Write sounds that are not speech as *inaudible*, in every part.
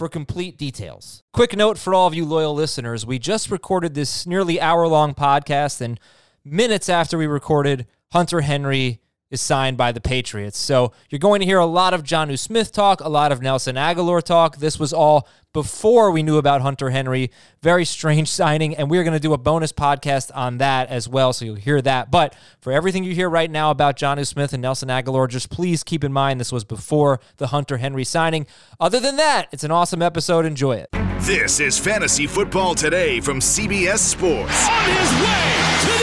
for complete details. Quick note for all of you loyal listeners we just recorded this nearly hour long podcast, and minutes after we recorded, Hunter Henry is signed by the Patriots. So you're going to hear a lot of Jonnu Smith talk, a lot of Nelson Agholor talk. This was all before we knew about Hunter Henry. Very strange *laughs* signing, and we're going to do a bonus podcast on that as well, so you'll hear that. But for everything you hear right now about Jonnu Smith and Nelson Agholor, just please keep in mind this was before the Hunter Henry signing. Other than that, it's an awesome episode. Enjoy it. This is Fantasy Football Today from CBS Sports. On his way to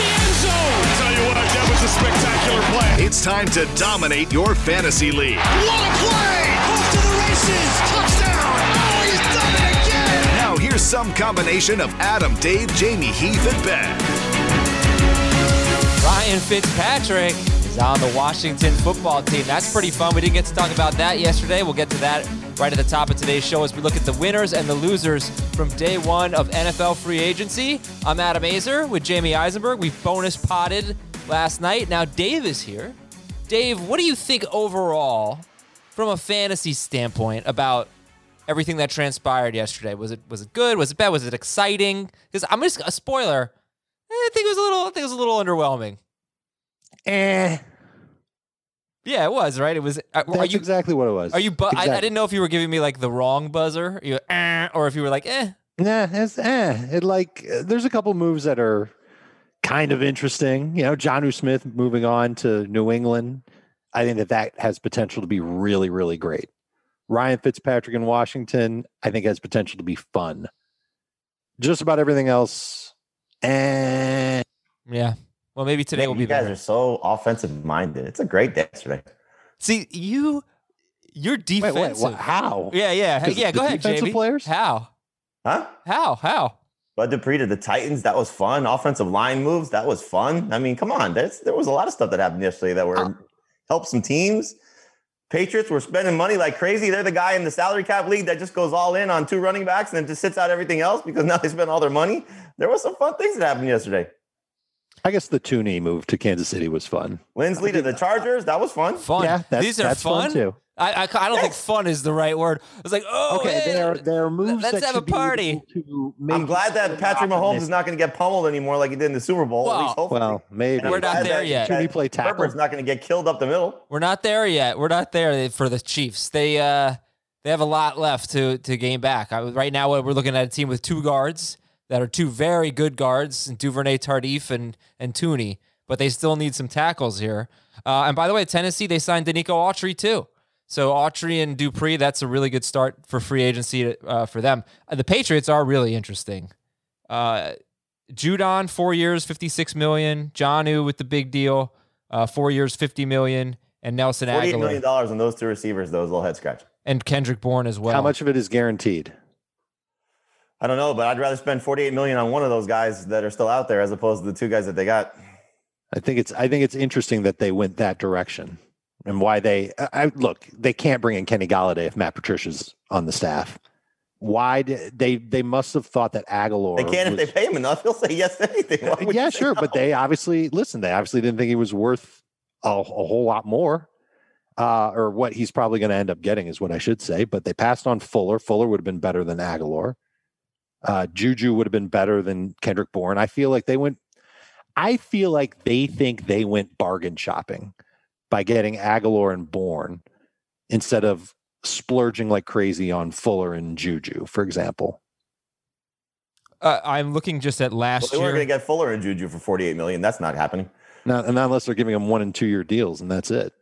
you was a spectacular play. It's time to dominate your fantasy league. What a play! Off to the races. Touchdown. Oh, he's done it again. Now here's some combination of Adam, Dave, Jamie, Heath, and Ben. Ryan Fitzpatrick is on the Washington football team. That's pretty fun. We didn't get to talk about that yesterday. We'll get to that right at the top of today's show as we look at the winners and the losers from day one of NFL free agency. I'm Adam Aizer with Jamey Eisenberg. We've bonus potted last night. Now Dave is here. Dave, what do you think overall, from a fantasy standpoint, about everything that transpired yesterday? Was it was it good? Was it bad? Was it exciting? Because I'm just a spoiler. I think it was a little. I think it was a little underwhelming. Eh. Yeah, it was right. It was. Are, That's are you? exactly what it was. Are you? Bu- I, I didn't know if you were giving me like the wrong buzzer, you, eh, or if you were like, eh. Nah, it's eh. It like uh, there's a couple moves that are kind of interesting. You know, Jonnu Smith moving on to New England. I think that that has potential to be really, really great. Ryan Fitzpatrick in Washington, I think has potential to be fun. Just about everything else, and Yeah. Well, maybe today will be you guys better. are so offensive minded. It's a great day yesterday. See, you, you're Wait, defensive. wait, what? How? Yeah, yeah, yeah. Go ahead, defensive Jamie. players? How? Huh? How? How? Bud Dupree to the Titans, that was fun. Offensive line moves, that was fun. I mean, come on. There's, there was a lot of stuff that happened yesterday that were Uh, helped some teams. Patriots were spending money like crazy. They're the guy in the salary cap league that just goes all in on two running backs and then just sits out everything else because *laughs* now they spent all their money. There was some fun things that happened yesterday. I guess the Thuney move to Kansas City was fun. Linsley to the Chargers, that was fun. Fun. Yeah, that's, These are that's fun. too. I, I, I don't think fun is the right word. I was like, oh, Okay, eh, there there are moves. let's that have a party. I'm glad that Patrick Mahomes is not going to get pummeled anymore like he did in the Super Bowl. Well, at least hopefully. Well, maybe. And We're I'm not there yet. Should he that play tackle? Herbert's not going to get killed up the middle. We're not there yet. We're not there for the Chiefs. They uh they have a lot left to to gain back. I, right now, we're looking at a team with two guards that are two very good guards, and Duvernay Tardif and and Thuney, but they still need some tackles here. Uh, and by the way, Tennessee they signed Denico Autry too. So Autry and Dupree, that's a really good start for free agency uh, for them. Uh, the Patriots are really interesting. Uh, Judon, four years, fifty-six million. Jonnu with the big deal, uh, four years, fifty million, and Nelson 48 Agholor million dollars on those two receivers, though, is a little head scratch. and Kendrick Bourne as well. How much of it is guaranteed? I don't know, but I'd rather spend 48 million on one of those guys that are still out there as opposed to the two guys that they got. I think it's I think it's interesting that they went that direction and why they I, look they can't bring in Kenny Golladay if Matt Patricia's on the staff. Why did they they must have thought that Agholor They can if was- they pay him enough. He'll say yes to anything. Yeah sure but they obviously listen they obviously didn't think he was worth a, a whole lot more uh, or what he's probably going to end up getting is what I should say but they passed on Fuller Fuller would have been better than Agholor uh, Juju would have been better than Kendrick Bourne I feel like they went I feel like they think they went bargain shopping by getting Agholor and Bourne instead of splurging like crazy on Fuller and Juju, for example. Uh, I'm looking just at Well, last they weren't going to get Fuller and Juju for 48 million. That's not happening. Not, not unless they're giving them one and two year deals, and that's it.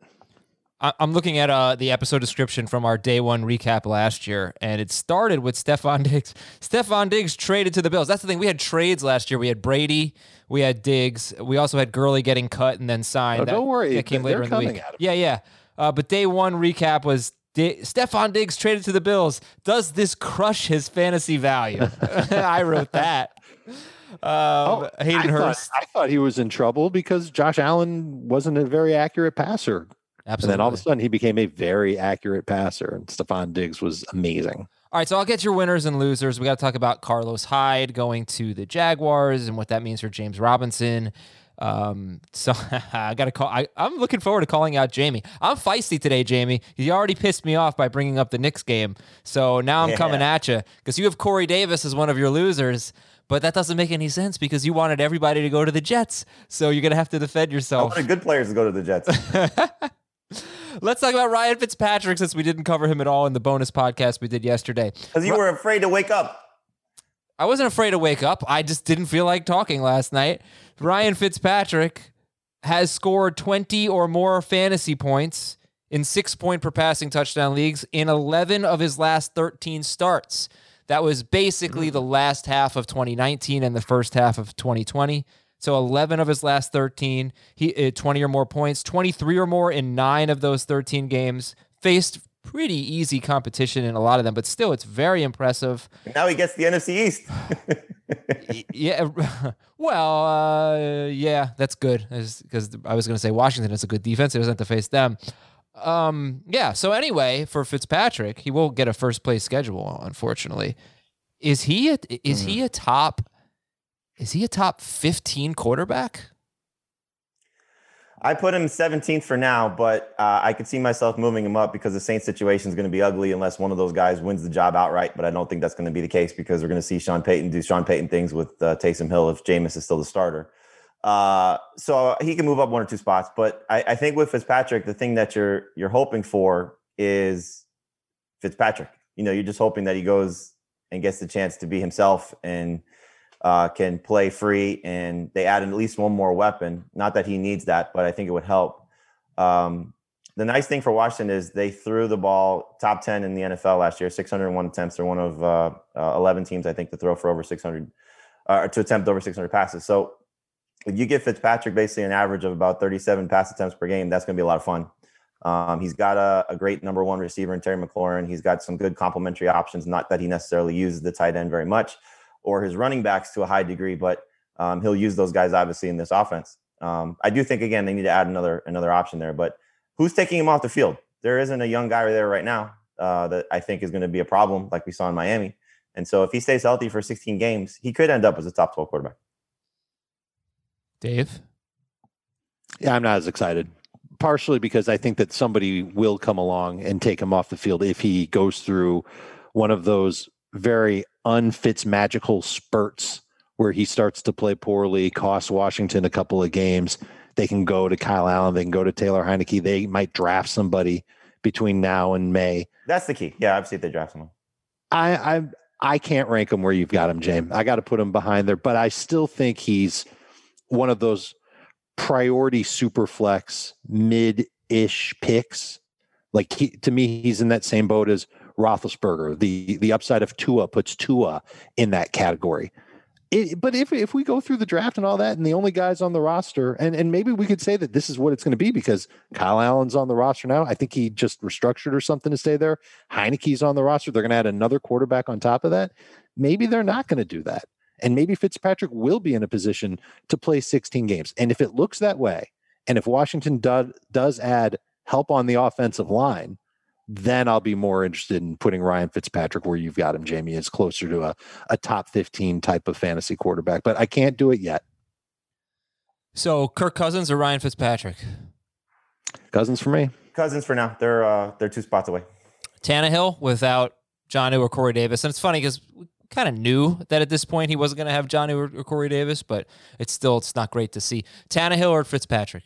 I- I'm looking at uh, the episode description from our day one recap last year, and it started with Stefon Diggs. Stefon Diggs traded to the Bills. That's the thing. We had trades last year. We had Brady, we had Diggs, we also had Gurley getting cut and then signed. Oh, That- don't worry. that came They're later in the week. Yeah, yeah. Uh, but day one recap was Di- Stefon Diggs traded to the Bills. Does this crush his fantasy value? *laughs* I wrote that. Um, Hayden Oh, I thought, Hurst. I thought he was in trouble because Josh Allen wasn't a very accurate passer. Absolutely. And then all of a sudden he became a very accurate passer, and Stefon Diggs was amazing. All right, so I'll get your winners and losers. We got to talk about Carlos Hyde going to the Jaguars and what that means for James Robinson. Um, so *laughs* I got to call. I, I'm looking forward to calling out Jamie. I'm feisty today, Jamie. You already pissed me off by bringing up the Knicks game. So now I'm coming at you because you have Corey Davis as one of your losers. But that doesn't make any sense because you wanted everybody to go to the Jets. So you're going to have to defend I yourself. wanted good players to go to the Jets. *laughs* Let's talk about Ryan Fitzpatrick since we didn't cover him at all in the bonus podcast we did yesterday. Because you were afraid to wake up. I wasn't afraid to wake up. I just didn't feel like talking last night. Ryan Fitzpatrick has scored 20 or more fantasy points in six point per passing touchdown leagues in 11 of his last 13 starts. That was basically mm. the last half of 2019 and the first half of 2020. So 11 of his last 13, he uh, 20 or more points, 23 or more in 9 of those 13 games. Faced pretty easy competition in a lot of them, but still it's very impressive. Now he gets the NFC East. *sighs* Yeah. *laughs* Well, uh, yeah, that's good. Because I was going to say Washington is a good defense. He doesn't have to face them. Um, yeah. So anyway, for Fitzpatrick, he will get a first place schedule. Unfortunately, is he a, is he a top? Is he a top fifteen quarterback? I put him 17th for now, but uh, I could see myself moving him up because the Saints situation is going to be ugly unless one of those guys wins the job outright. But I don't think that's going to be the case because we're going to see Sean Payton do Sean Payton things with uh, Taysom Hill if Jameis is still the starter. Uh, so he can move up one or two spots. But I, I think with Fitzpatrick, the thing that you're you're hoping for is Fitzpatrick. You know, you're just hoping that he goes and gets the chance to be himself and uh, can play free, and they add at least one more weapon. Not that he needs that, but I think it would help. Um, the nice thing for Washington is they threw the ball top 10 in the NFL last year, 601 attempts. They're one of uh, uh, 11 teams, I think, to throw for over 600, uh, to attempt over 600 passes. So if you give Fitzpatrick basically an average of about 37 pass attempts per game, that's going to be a lot of fun. Um, he's got a, a great number one receiver in Terry McLaurin. He's got some good complementary options. Not that he necessarily uses the tight end very much or his running backs to a high degree, but um, he'll use those guys obviously in this offense. Um, I do think again they need to add another another option there, but who's taking him off the field? There isn't a young guy there right now uh, that I think is going to be a problem, like we saw in Miami. And so if he stays healthy for 16 games, he could end up as a top 12 quarterback. Dave, Yeah, I'm not as excited. Partially because I think that somebody will come along and take him off the field if he goes through one of those very unfits magical spurts where he starts to play poorly, costs Washington a couple of games. They can go to Kyle Allen, they can go to Taylor Heinicke. They might draft somebody between now and May. That's the key. Yeah, obviously if they draft someone. I I I can't rank him where you've got him, James. I got to put him behind there, but I still think he's one of those priority super flex mid-ish picks. Like he, to me, he's in that same boat as Roethlisberger. The the upside of Tua puts Tua in that category. It, but if if we go through the draft and all that, and the only guys on the roster, and and maybe we could say that this is what it's going to be because Kyle Allen's on the roster now. I think he just restructured or something to stay there. Heinicke's on the roster. They're going to add another quarterback on top of that. Maybe they're not going to do that, and maybe Fitzpatrick will be in a position to play 16 games. And if it looks that way, and if Washington does does add help on the offensive line, then I'll be more interested in putting Ryan Fitzpatrick where you've got him, Jamie, is closer to a, a top 15 type of fantasy quarterback. But I can't do it yet. so Kirk Cousins or Ryan Fitzpatrick? Cousins for me. Cousins for now. They're uh, they're two spots away. Tannehill without Jonnu or Corey Davis. And it's funny because we kind of knew that at this point he wasn't going to have Jonnu or, or Corey Davis, but it's still it's not great to see. Tannehill or Fitzpatrick?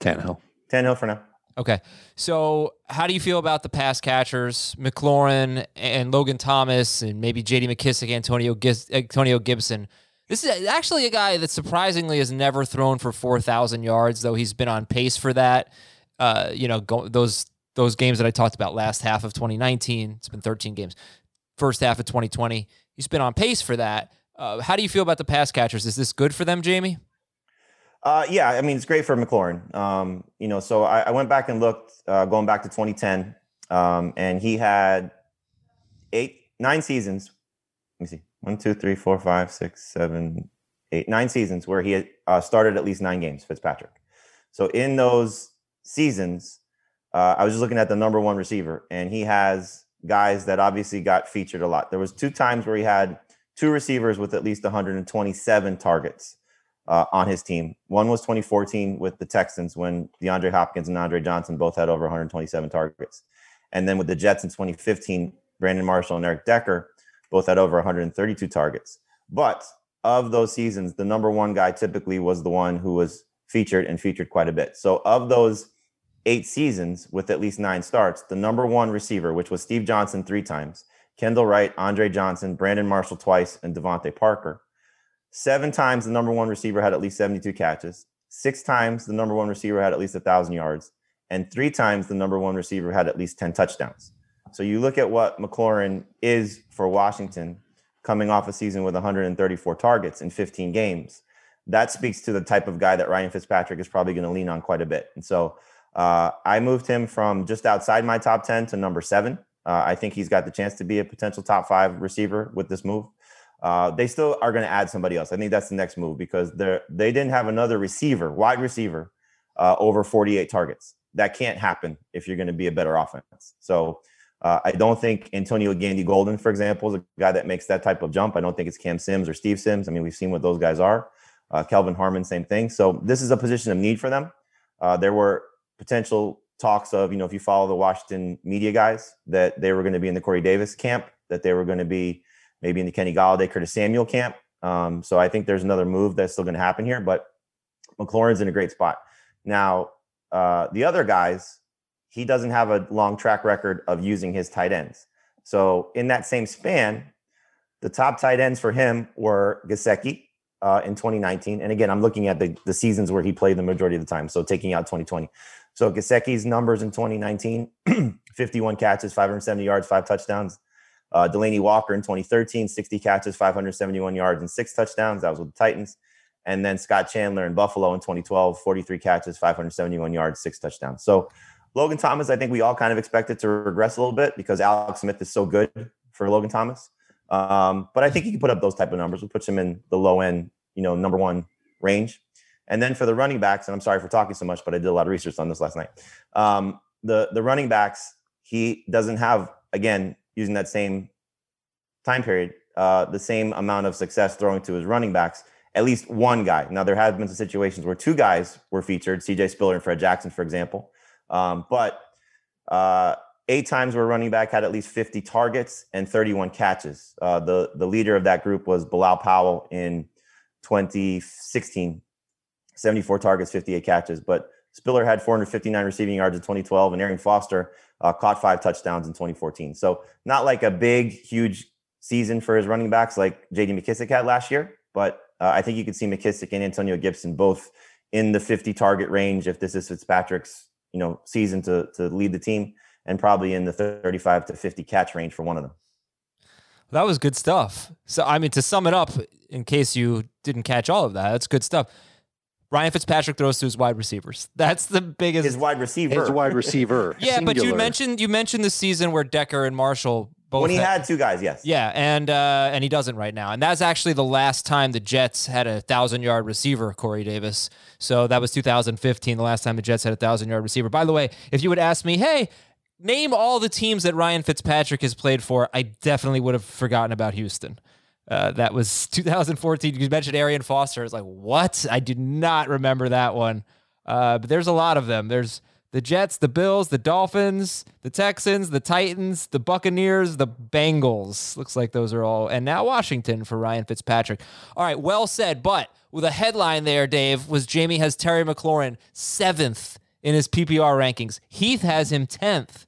Tannehill. Tannehill for now. Okay. So, how do you feel about the pass catchers, McLaurin and Logan Thomas, and maybe J.D. McKissic, Antonio Antonio Gibson? This is actually a guy that surprisingly has never thrown for four thousand yards, though he's been on pace for that. Uh, you know, go, those those games that I talked about last half of 2019. It's been 13 games. First half of 2020, he's been on pace for that. Uh, how do you feel about the pass catchers? Is this good for them, Jamie? Uh, yeah, I mean it's great for McLaurin. Um, you know, so I, I, went back and looked, uh, going back to 2010, um, and he had eight, nine seasons. Let me see, one, two, three, four, five, six, seven, eight, nine seasons where he had uh, started at least nine games. Fitzpatrick. So in those seasons, uh, I was just looking at the number one receiver, and he has guys that obviously got featured a lot. There was two times where he had two receivers with at least 127 targets uh, on his team. One was 2014 with the Texans when DeAndre Hopkins and Andre Johnson both had over 127 targets. And then with the Jets in 2015, Brandon Marshall and Eric Decker both had over 132 targets. But of those seasons, the number one guy typically was the one who was featured and featured quite a bit. So of those eight seasons with at least nine starts, the number one receiver, which was Steve Johnson three times, Kendall Wright, Andre Johnson, Brandon Marshall twice, and DeVante Parker, Seven times the number one receiver had at least 72 catches. Six times the number one receiver had at least 1,000 yards. And three times the number one receiver had at least 10 touchdowns. So you look at what McLaurin is for Washington coming off a season with 134 targets in 15 games. That speaks to the type of guy that Ryan Fitzpatrick is probably going to lean on quite a bit. And so uh, I moved him from just outside my top 10 to number seven. Uh, I think he's got the chance to be a potential top five receiver with this move. Uh, they still are going to add somebody else. I think that's the next move because they they didn't have another receiver, wide receiver, uh, over 48 targets. That can't happen if you're going to be a better offense. So uh, I don't think Antonio Gandy Golden, for example, is a guy that makes that type of jump. I don't think it's Cam Sims or Steve Sims. I mean, we've seen what those guys are. Uh, Kelvin Harmon, same thing. So this is a position of need for them. Uh, there were potential talks of, you know, if you follow the Washington media guys, that they were going to be in the Corey Davis camp, that they were going to be maybe in the Kenny Golladay, Curtis Samuel camp. Um, so I think there's another move that's still going to happen here, but McLaurin's in a great spot. Now, uh, the other guys, he doesn't have a long track record of using his tight ends. So in that same span, the top tight ends for him were Gesicki uh, in 2019. And again, I'm looking at the, the seasons where he played the majority of the time. So taking out 2020. So Gesicki's numbers in 2019, *clears throat* 51 catches, 570 yards, five touchdowns. Uh, Delanie Walker in 2013, 60 catches, 571 yards, and six touchdowns. That was with the Titans. And then Scott Chandler in Buffalo in 2012, 43 catches, 571 yards, six touchdowns. So Logan Thomas, I think we all kind of expected to regress a little bit because Alex Smith is so good for Logan Thomas. Um, but I think he can put up those type of numbers. We put him in the low end, you know, number one range. And then for the running backs, and I'm sorry for talking so much, but I did a lot of research on this last night. Um, the the running backs, he doesn't have again using that same time period, uh, the same amount of success throwing to his running backs. At least one guy. Now there have been some situations where two guys were featured, C.J. Spiller and Fred Jackson, for example. Um, but uh, eight times where running back had at least 50 targets and 31 catches. Uh, the the leader of that group was Bilal Powell in 2016, 74 targets, 58 catches. But Spiller had 459 receiving yards in 2012, and Arian Foster uh, caught five touchdowns in 2014. So not like a big, huge season for his running backs like J.D. McKissic had last year, but uh, I think you could see McKissic and Antonio Gibson both in the 50 target range if this is Fitzpatrick's you know season to to lead the team, and probably in the 35 to 50 catch range for one of them. That was good stuff. So I mean, to sum it up, in case you didn't catch all of that, that's good stuff. Ryan Fitzpatrick throws to his wide receivers. That's the biggest. His wide receiver. His wide receiver. *laughs* yeah, but you mentioned you mentioned the season where Decker and Marshall both when he had, had two guys, yes. Yeah, and uh, and he doesn't right now, and that's actually the last time the Jets had a thousand yard receiver, Corey Davis. So that was 2015, the last time the Jets had a thousand yard receiver. By the way, if you would ask me, hey, name all the teams that Ryan Fitzpatrick has played for, I definitely would have forgotten about Houston. Uh, that was *laughs* 2014. You mentioned Arian Foster. It's like, what? I do not remember that one. Uh, but there's a lot of them. There's the Jets, the Bills, the Dolphins, the Texans, the Titans, the Buccaneers, the Bengals. Looks like those are all. And now Washington for Ryan Fitzpatrick. All right, well said. But with a headline there, Dave, was Jamie has Terry McLaurin seventh in his PPR rankings. Heath has him 10th.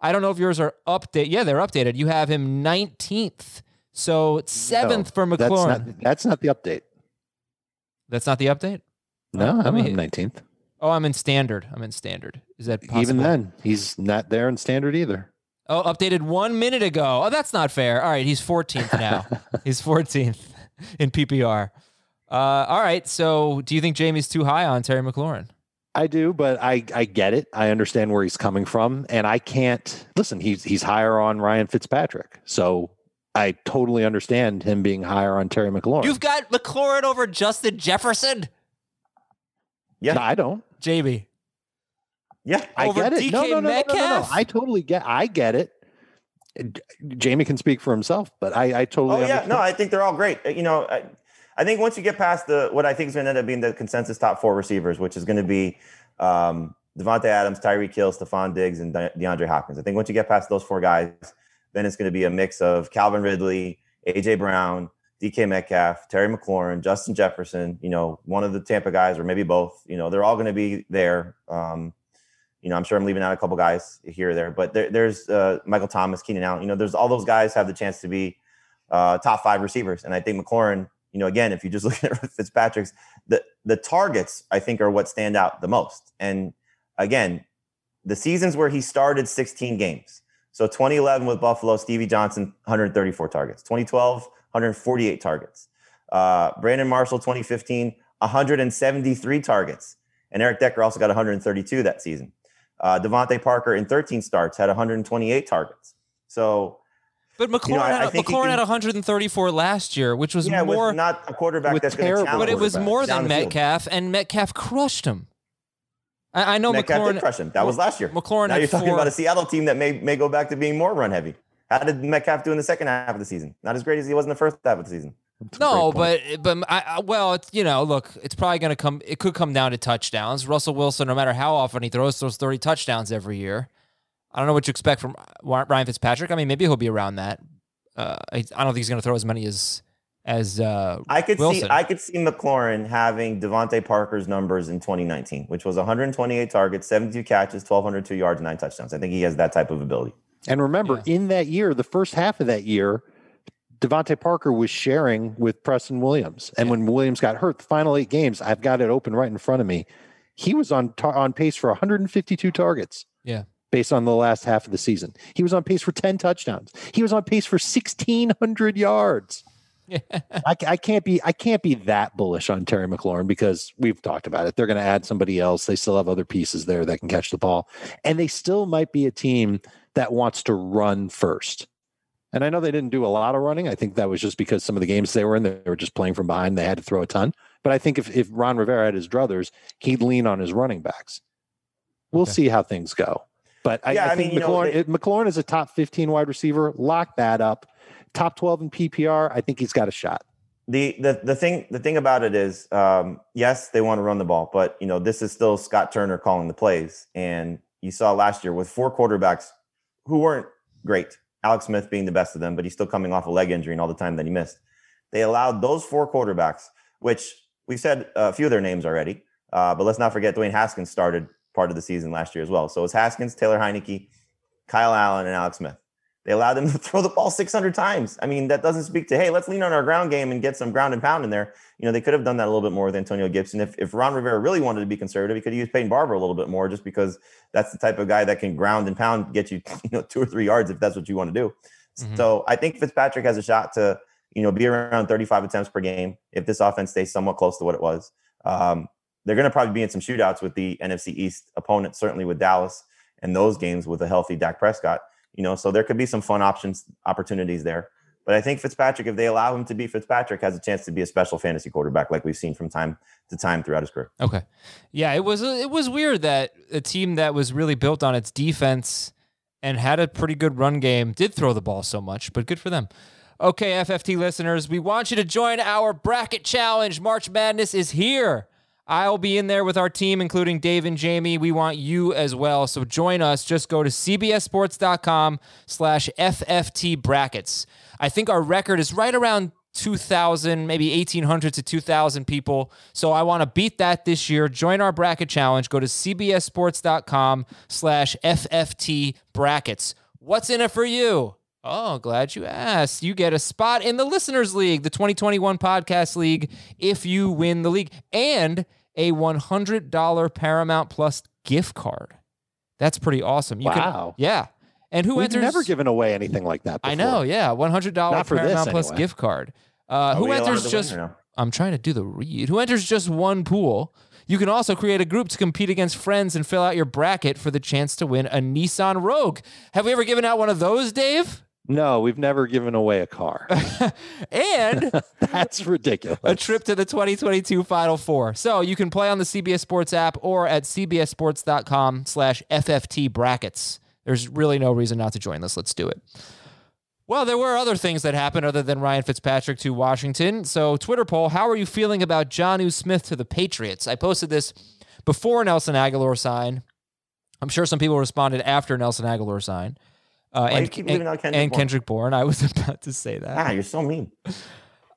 I don't know if yours are updated. Yeah, they're updated. You have him 19th. So seventh for That's McLaurin. not, that's not the update. That's not the update? No, let I'm on 19th. Oh, I'm in standard. I'm in standard. Is that possible? Even then, he's not there in standard either. Oh, updated one minute ago. Oh, that's not fair. All right, he's 14th *laughs* now. he's 14th *laughs* in PPR. Uh, all right. So, do you think Jamie's too high on Terry McLaurin? I do, but I I get it. I understand where he's coming from, and I can't listen. He's he's higher on Ryan Fitzpatrick, so I totally understand him being higher on Terry McLaurin. You've got McLaurin over Justin Jefferson, Yeah. No, I don't. JB. Yeah. I Over get it. No, DK no, no, no, no, no, no. I totally get. I get it. Jamie can speak for himself, but I, I totally. Oh yeah, understand. no, I think they're all great. Uh, You know, I, I think once you get past the what I think is going to end up being the consensus top four receivers, which is going to be um, Davante Adams, Tyreek Hill, Stefon Diggs, and De- DeAndre Hopkins. I think once you get past those four guys, then it's going to be a mix of Calvin Ridley, AJ Brown, DK Metcalf, Terry McLaurin, Justin Jefferson. You know, one of the Tampa guys, or maybe both. You know, they're all going to be there. Um, you know, I'm sure I'm leaving out a couple guys here or there, but there, there's uh, Michael Thomas, Keenan Allen. You know, there's all those guys have the chance to be uh, top five receivers, and I think McLaurin. You know, again, if you just *laughs* look at Fitzpatrick's, the the targets I think are what stand out the most. And again, the seasons where he started 16 games. So 2011 with Buffalo, Stevie Johnson, 134 targets. 2012, 148 targets. Uh, Brandon Marshall, 2015, 173 targets. And Eric Decker also got 132 that season. Uh, DeVante Parker in 13 starts had 128 targets. So But McLaurin, know, I- I had, McLaurin can- had 134 last year, which was yeah, more. not a quarterback that's going to terrible challenge. but it was more than. Metcalf, and Metcalf crushed him. I, I know Metcalf McLaurin. did crush him. That was last year. McLaurin now you're talking four- about a Seattle team that may may go back to being more run heavy. How did Metcalf do in the second half of the season? Not as great as he was in the first half of the season. That's No, but but I, I, well, it's, you know, look, it's probably going to come. It could come down to touchdowns. Russell Wilson, no matter how often he throws, throws thirty touchdowns every year. I don't know what you expect from Ryan Fitzpatrick. I mean, maybe he'll be around that. Uh, I, I don't think he's going to throw as many as as uh, I could Wilson. see I could see McLaurin having DeVante Parker's numbers in 2019, which was 128 targets, 72 catches, 1,202 yards, nine touchdowns. I think he has that type of ability. And remember, in that year, the first half of that year, DeVante Parker was sharing with Preston Williams. And when Williams got hurt, the final eight games, I've got it open right in front of me. He was on tar- on pace for 152 targets. Yeah. Based on the last half of the season, he was on pace for 10 touchdowns. He was on pace for 1,600 yards. I, I can't be I can't be that bullish on Terry McLaurin because we've talked about it. They're going to add somebody else. They still have other pieces there that can catch the ball, and they still might be a team that wants to run first. And I know they didn't do a lot of running. I think that was just because some of the games they were in, they were just playing from behind. They had to throw a ton. But I think if, if Ron Rivera had his druthers, he'd lean on his running backs. We'll Okay. see how things go. But I, Yeah, I I think mean, you know, they- McLaurin is a top 15 wide receiver. Lock that up. Top 12 in PPR. I think he's got a shot. The the the thing the thing about it is, um, yes, they want to run the ball, but you know this is still Scott Turner calling the plays, and you saw last year with four quarterbacks who weren't great. Alex Smith being the best of them, but he's still coming off a leg injury and all the time that he missed. They allowed those four quarterbacks, which we've said a few of their names already, uh, but let's not forget Dwayne Haskins started part of the season last year as well. So it was Haskins, Taylor Heineke, Kyle Allen, and Alex Smith. They allowed them *laughs* to throw the ball 600 times. I mean, that doesn't speak to, hey, let's lean on our ground game and get some ground and pound in there. You know, they could have done that a little bit more with Antonio Gibson. If, if Ron Rivera really wanted to be conservative, he could have used Peyton Barber a little bit more just because that's the type of guy that can ground and pound, get you, *laughs* you know, two or three yards if that's what you want to do. Mhm. So I think Fitzpatrick has a shot to, you know, be around 35 attempts per game if this offense stays somewhat close to what it was. Um, they're going to probably be in some shootouts with the NFC East opponent, certainly with Dallas and those games with a healthy Dak Prescott. You know, so there could be some fun options, opportunities there. But I think Fitzpatrick, if they allow him to be Fitzpatrick, has a chance to be a special fantasy quarterback, like we've seen from time to time throughout his career. Okay. Yeah, it was it was weird that a team that was really built on its defense and had a pretty good run game did throw the ball so much, but good for them. Okay, FFT listeners, we want you to join our bracket challenge. March Madness is here. I'll be in there with our team, including Dave and Jamie. We want you as well. So join us. Just go to cbssports.com slash FFT brackets. I think our record is right around 2,000, maybe 1,800 to 2,000 people. So I want to beat that this year. Join our bracket challenge. Go to cbssports.com slash FFT brackets. What's in it for you? Oh, glad you asked. You get a spot in the Listeners League, the 2021 Podcast League, if you win the league, and a $100 Paramount Plus gift card. That's pretty awesome. You Wow. Can, yeah. And who enters? We've enters? never given away anything like that. Before. I know, yeah, one hundred dollar Not for this, Paramount Plus anyway. gift card. Uh, who enters just? no? I'm trying to do the read. Who enters just one pool? You can also create a group to compete against friends and fill out your bracket for the chance to win a Nissan Rogue. Have we ever given out one of those, Dave? No, we've never given away a car. *laughs* And *laughs* That's ridiculous. a trip to the 2022 Final Four. So you can play on the CBS Sports app or at cbssports.com slash FFT brackets. There's really no reason not to join this. Let's do it. Well, there were other things that happened other than Ryan Fitzpatrick to Washington. So, Twitter poll How are you feeling about Jonnu Smith to the Patriots? I posted this before Nelson Agholor signed. I'm sure some people responded after Nelson Agholor signed. Uh, you and, keep and, out Kendrick and Bourne? Kendrick Bourne. I was *laughs* about to say that. Ah, you're so mean.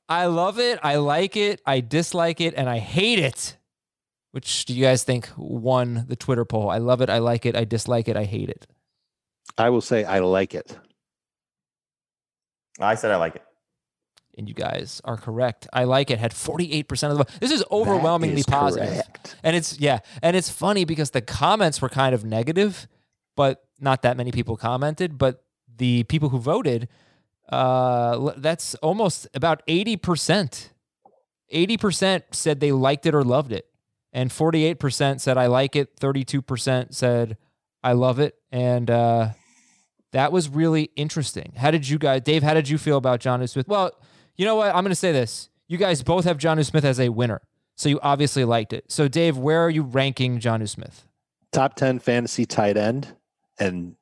I love it. I like it. I dislike it, and I hate it. Which do you guys think won the Twitter poll? I love it. I like it. I dislike it. I hate it. I will say I like it. I said I like it. And you guys are correct. I like it. Had 48% of the vote. This is overwhelmingly is positive. correct. And it's, yeah. And it's funny because the comments were kind of negative, but not that many people commented. But the people who voted, uh, that's almost about 80%. 80% said they liked it or loved it. And 48% said, I like it. 32% said, I love it. And, uh, that was really interesting. How did you guys, Dave? How did you feel about Jonnu Smith? Well, you know what? I'm going to say this. You guys both have Jonnu Smith as a winner, so you obviously liked it. So, Dave, where are you ranking Jonnu Smith? Top 10 fantasy tight end. And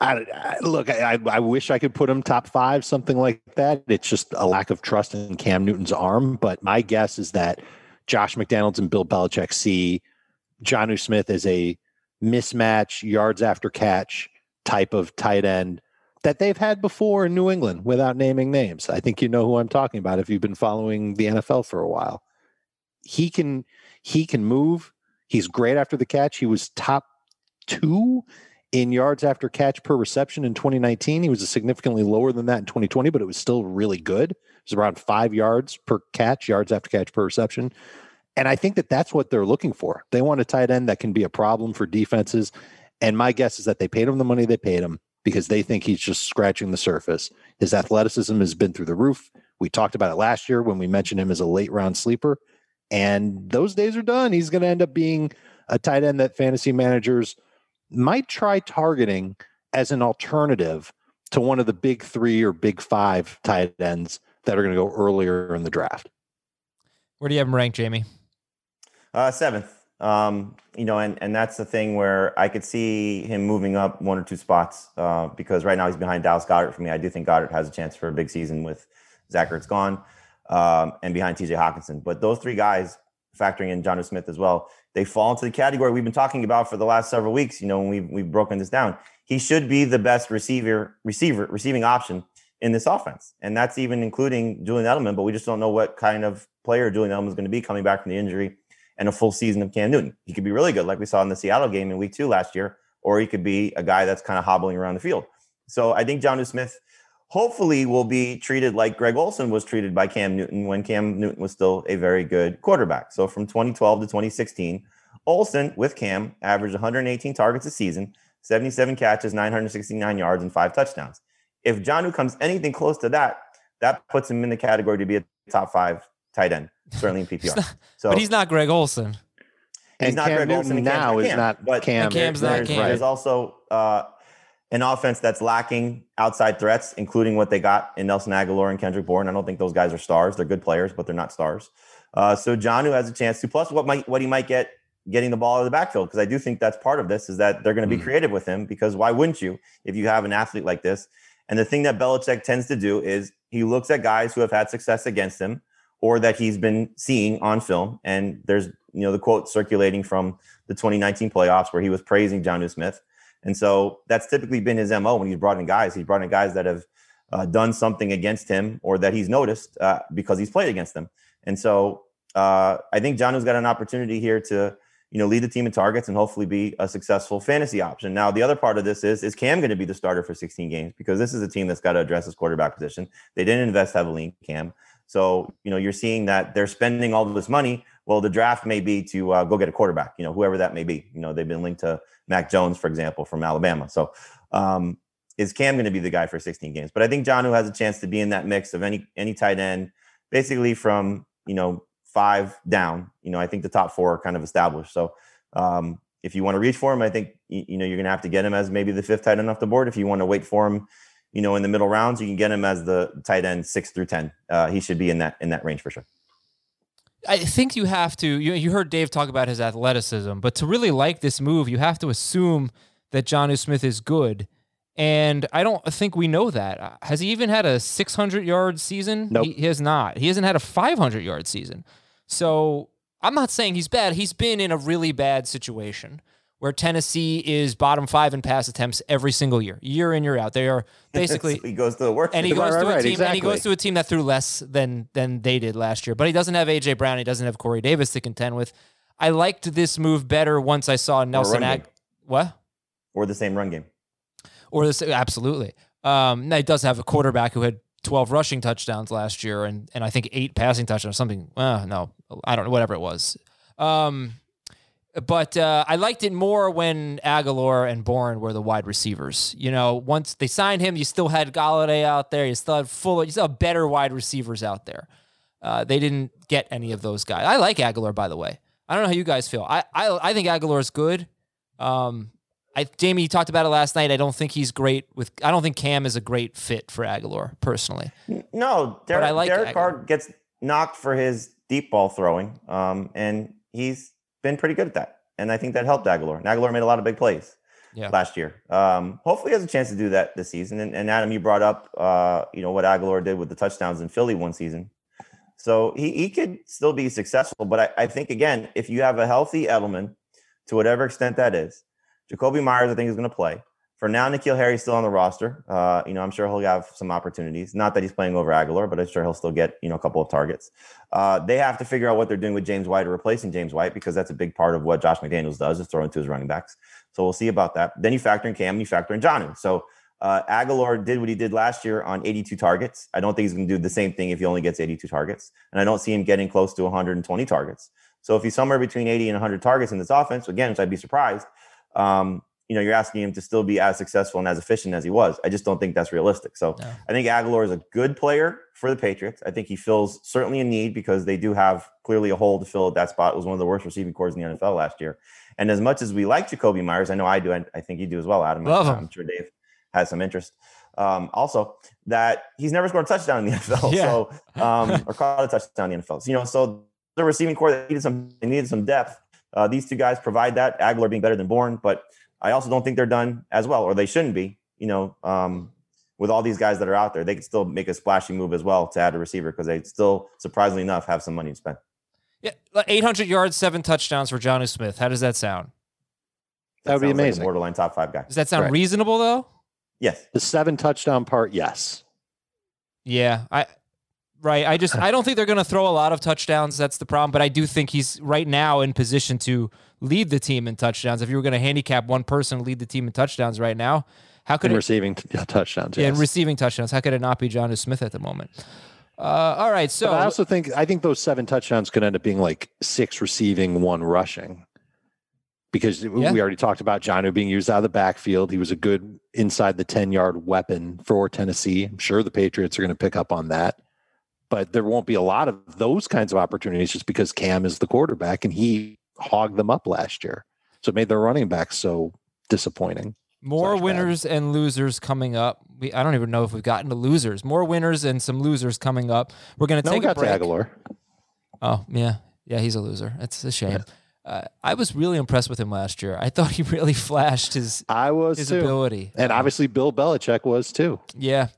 I, I look, I, I wish I could put him top five, something like that. It's just a lack of trust in Cam Newton's arm. But my guess is that Josh McDaniels and Bill Belichick see Jonnu Smith as a mismatch, yards after catch type of tight end that they've had before in New England without naming names. I think you know who I'm talking about if you've been following the NFL for a while. He can he can move. He's great after the catch. He was top 2 in yards after catch per reception in 2019. He was significantly lower than that in 2020, but it was still really good. It was around 5 yards per catch, yards after catch per reception. And I think that that's what they're looking for. They want a tight end that can be a problem for defenses. And my guess is that they paid him the money they paid him because they think he's just scratching the surface. His athleticism has been through the roof. We talked about it last year when we mentioned him as a late round sleeper. And those days are done. He's going to end up being a tight end that fantasy managers might try targeting as an alternative to one of the big three or big five tight ends that are going to go earlier in the draft. Where do you have him ranked, Jamie? Uh, seventh. Um, you know, and, and that's the thing where I could see him moving up one or two spots uh, because right now he's behind Dallas Goedert for me. I do think Goedert has a chance for a big season with Zach Ertz gone um, and behind TJ Hockenson. But those three guys, factoring in Jonnu Smith as well, they fall into the category we've been talking about for the last several weeks. You know, when we've, we've broken this down, he should be the best receiver, receiver, receiving option in this offense. And that's even including Julian Edelman, but we just don't know what kind of player Julian Edelman is going to be coming back from the injury and a full season of Cam Newton. He could be really good, like we saw in the Seattle game in week two last year, or he could be a guy that's kind of hobbling around the field. So I think Jonnu Smith hopefully will be treated like Greg Olsen was treated by Cam Newton when Cam Newton was still a very good quarterback. So from 2012 to 2016, Olsen with Cam averaged 118 targets a season, 77 catches, 969 yards, and five touchdowns. If John comes anything close to that, that puts him in the category to be a top five tight end, certainly in *laughs* PPR. not- so but he's not Greg Olsen. He's And not Cam Greg Newton Olsen now Cam's is Cam, not but Cam. And Cam's not there's, Cam. there's also uh, an offense that's lacking outside threats, including what they got in Nelson Agholor and Kendrick Bourne. I don't think those guys are stars. They're good players, but they're not stars. Uh, so John, who has a chance to, plus what might what he might get getting the ball out of the backfield, because I do think that's part of this is that they're going to be Mm. creative with him. Because why wouldn't you if you have an athlete like this? And the thing that Belichick tends to do is he looks at guys who have had success against him or that he's been seeing on film. And there's, you know, the quote circulating from the 2019 playoffs where he was praising Jonnu Smith. And so that's typically been his MO when he's brought in guys. He's brought in guys that have uh, done something against him or that he's noticed uh, because he's played against them. And so uh, I think John's got an opportunity here to you know lead the team in targets and hopefully be a successful fantasy option. Now the other part of this is is Cam going to be the starter for 16 games because this is a team that's got to address his quarterback position. They didn't invest heavily in Cam. So, you know, you're seeing that they're spending all this money. Well, the draft may be to uh, go get a quarterback, you know, whoever that may be. You know, they've been linked to Mac Jones, for example, from Alabama. So, um, is Cam going to be the guy for 16 games? But I think John, who has a chance to be in that mix of any any tight end, basically from you know five down. You know, I think the top four are kind of established. So, um, if you want to reach for him, I think you, you know you're going to have to get him as maybe the fifth tight end off the board. If you want to wait for him you know, in the middle rounds, you can get him as the tight end six through ten. Uh, he should be in that in that range for sure. I think you have to. You, you heard Dave talk about his athleticism, but to really like this move, you have to assume that Jonnu Smith is good. And I don't think we know that. Uh, has he even had a 600 yard season? Nope. He, he has not. He hasn't had a 500 yard season. So I'm not saying he's bad. He's been in a really bad situation where Tennessee is bottom five in pass attempts every single year, year in year out. They are *laughs* basically he goes to the worst, and he team. goes Right, to a right, team, and he goes to a team that threw less than than they did last year. But he doesn't have AJ Brown. He doesn't have Corey Davis to contend with. I liked this move better once I saw Nelson Ag. game. What? or the same run game. Or this absolutely. Um, now he does have a quarterback who had 12 rushing touchdowns last year and and I think eight passing touchdowns. Something. Uh, no, I don't know. Whatever it was. Um, but uh, I liked it more when Agholor and Bourne were the wide receivers. You know, once they signed him, you still had Golladay out there. You still had full. You still have better wide receivers out there. Uh, they didn't get any of those guys. I like Agholor, by the way. I don't know how you guys feel. I I, I think Agholor is good. Um, I Jamie, you talked about it last night. I don't think he's great with. I don't think Cam is a great fit for Agholor personally. No, Derek, like Derek Carr gets knocked for his deep ball throwing, um, and he's been pretty good at that. And I think that helped Agholor. And Agholor made a lot of big plays Yeah. last year. Um, hopefully, he has a chance to do that this season. And, and Adam, you brought up, uh, you know, what Agholor did with the touchdowns in Philly one season. So he, he could still be successful. But I, I think, again, if you have a healthy Edelman, to whatever extent that is, Jakobi Meyers, I think, is going to play. For now, N'Keal Harry's still on the roster. Uh, you know, I'm sure he'll have some opportunities. Not that he's playing over Agholor, but I'm sure he'll still get you know a couple of targets. Uh, they have to figure out what they're doing with James White or replacing James White because that's a big part of what Josh McDaniels does is throw into his running backs. So we'll see about that. Then you factor in Cam, you factor in Jonnu. So uh, Agholor did what he did last year on 82 targets. I don't think he's going to do the same thing if he only gets 82 targets, and I don't see him getting close to 120 targets. So if he's somewhere between 80 and 100 targets in this offense, again, which I'd be surprised, um, you know, you're asking him to still be as successful and as efficient as he was. I just don't think that's realistic. So No. I think Agholor is a good player for the Patriots. I think he fills certainly a need because they do have clearly a hole to fill at that spot. It was one of the worst receiving cores in the NFL last year. And as much as we like Jakobi Meyers, I know I do, and I think you do as well, Adam. Love him. I'm sure Dave has some interest. Um, also, that he's never scored a touchdown in the NFL, Yeah. so *laughs* um, or caught a touchdown in the NFL. So, you know, so the receiving core that needed some they needed some depth. Uh, these two guys provide that. Agholor being better than Bourne, but I also don't think they're done as well, or they shouldn't be. You know, um, with all these guys that are out there, they could still make a splashy move as well to add a receiver because they still, surprisingly enough, have some money to spend. Yeah, like 800 yards, seven touchdowns for Jonnu Smith. How does that sound? That would be sounds like a amazing. borderline top five guy. Does that sound Right. reasonable though? Yes. The seven touchdown part, yes. Yeah, I right. I just *laughs* I don't think they're going to throw a lot of touchdowns. That's the problem. But I do think he's right now in position to lead the team in touchdowns. If you were going to handicap one person lead the team in touchdowns right now, how could In it? receiving t- touchdowns. yeah, yes. receiving touchdowns, how could it not be Jonnu Smith at the moment? Uh, all right, so but I also think I think those seven touchdowns could end up being like six receiving, one rushing. Because Yeah. we already talked about Jonnu being used out of the backfield. He was a good inside the 10 yard weapon for Tennessee. I'm sure the Patriots are going to pick up on that. But there won't be a lot of those kinds of opportunities just because Cam is the quarterback and he hogged them up last year. So it made their running back so disappointing. More Slash bad. winners and losers coming up. We, I don't even know if we've gotten to losers. More winners and some losers coming up. We're going to No, we take a to break. Agholor. Oh yeah, yeah, he's a loser. It's a shame. Uh, I was really impressed with him last year. I thought he *laughs* really flashed his I was his too. ability. And obviously Bill Belichick was too. yeah.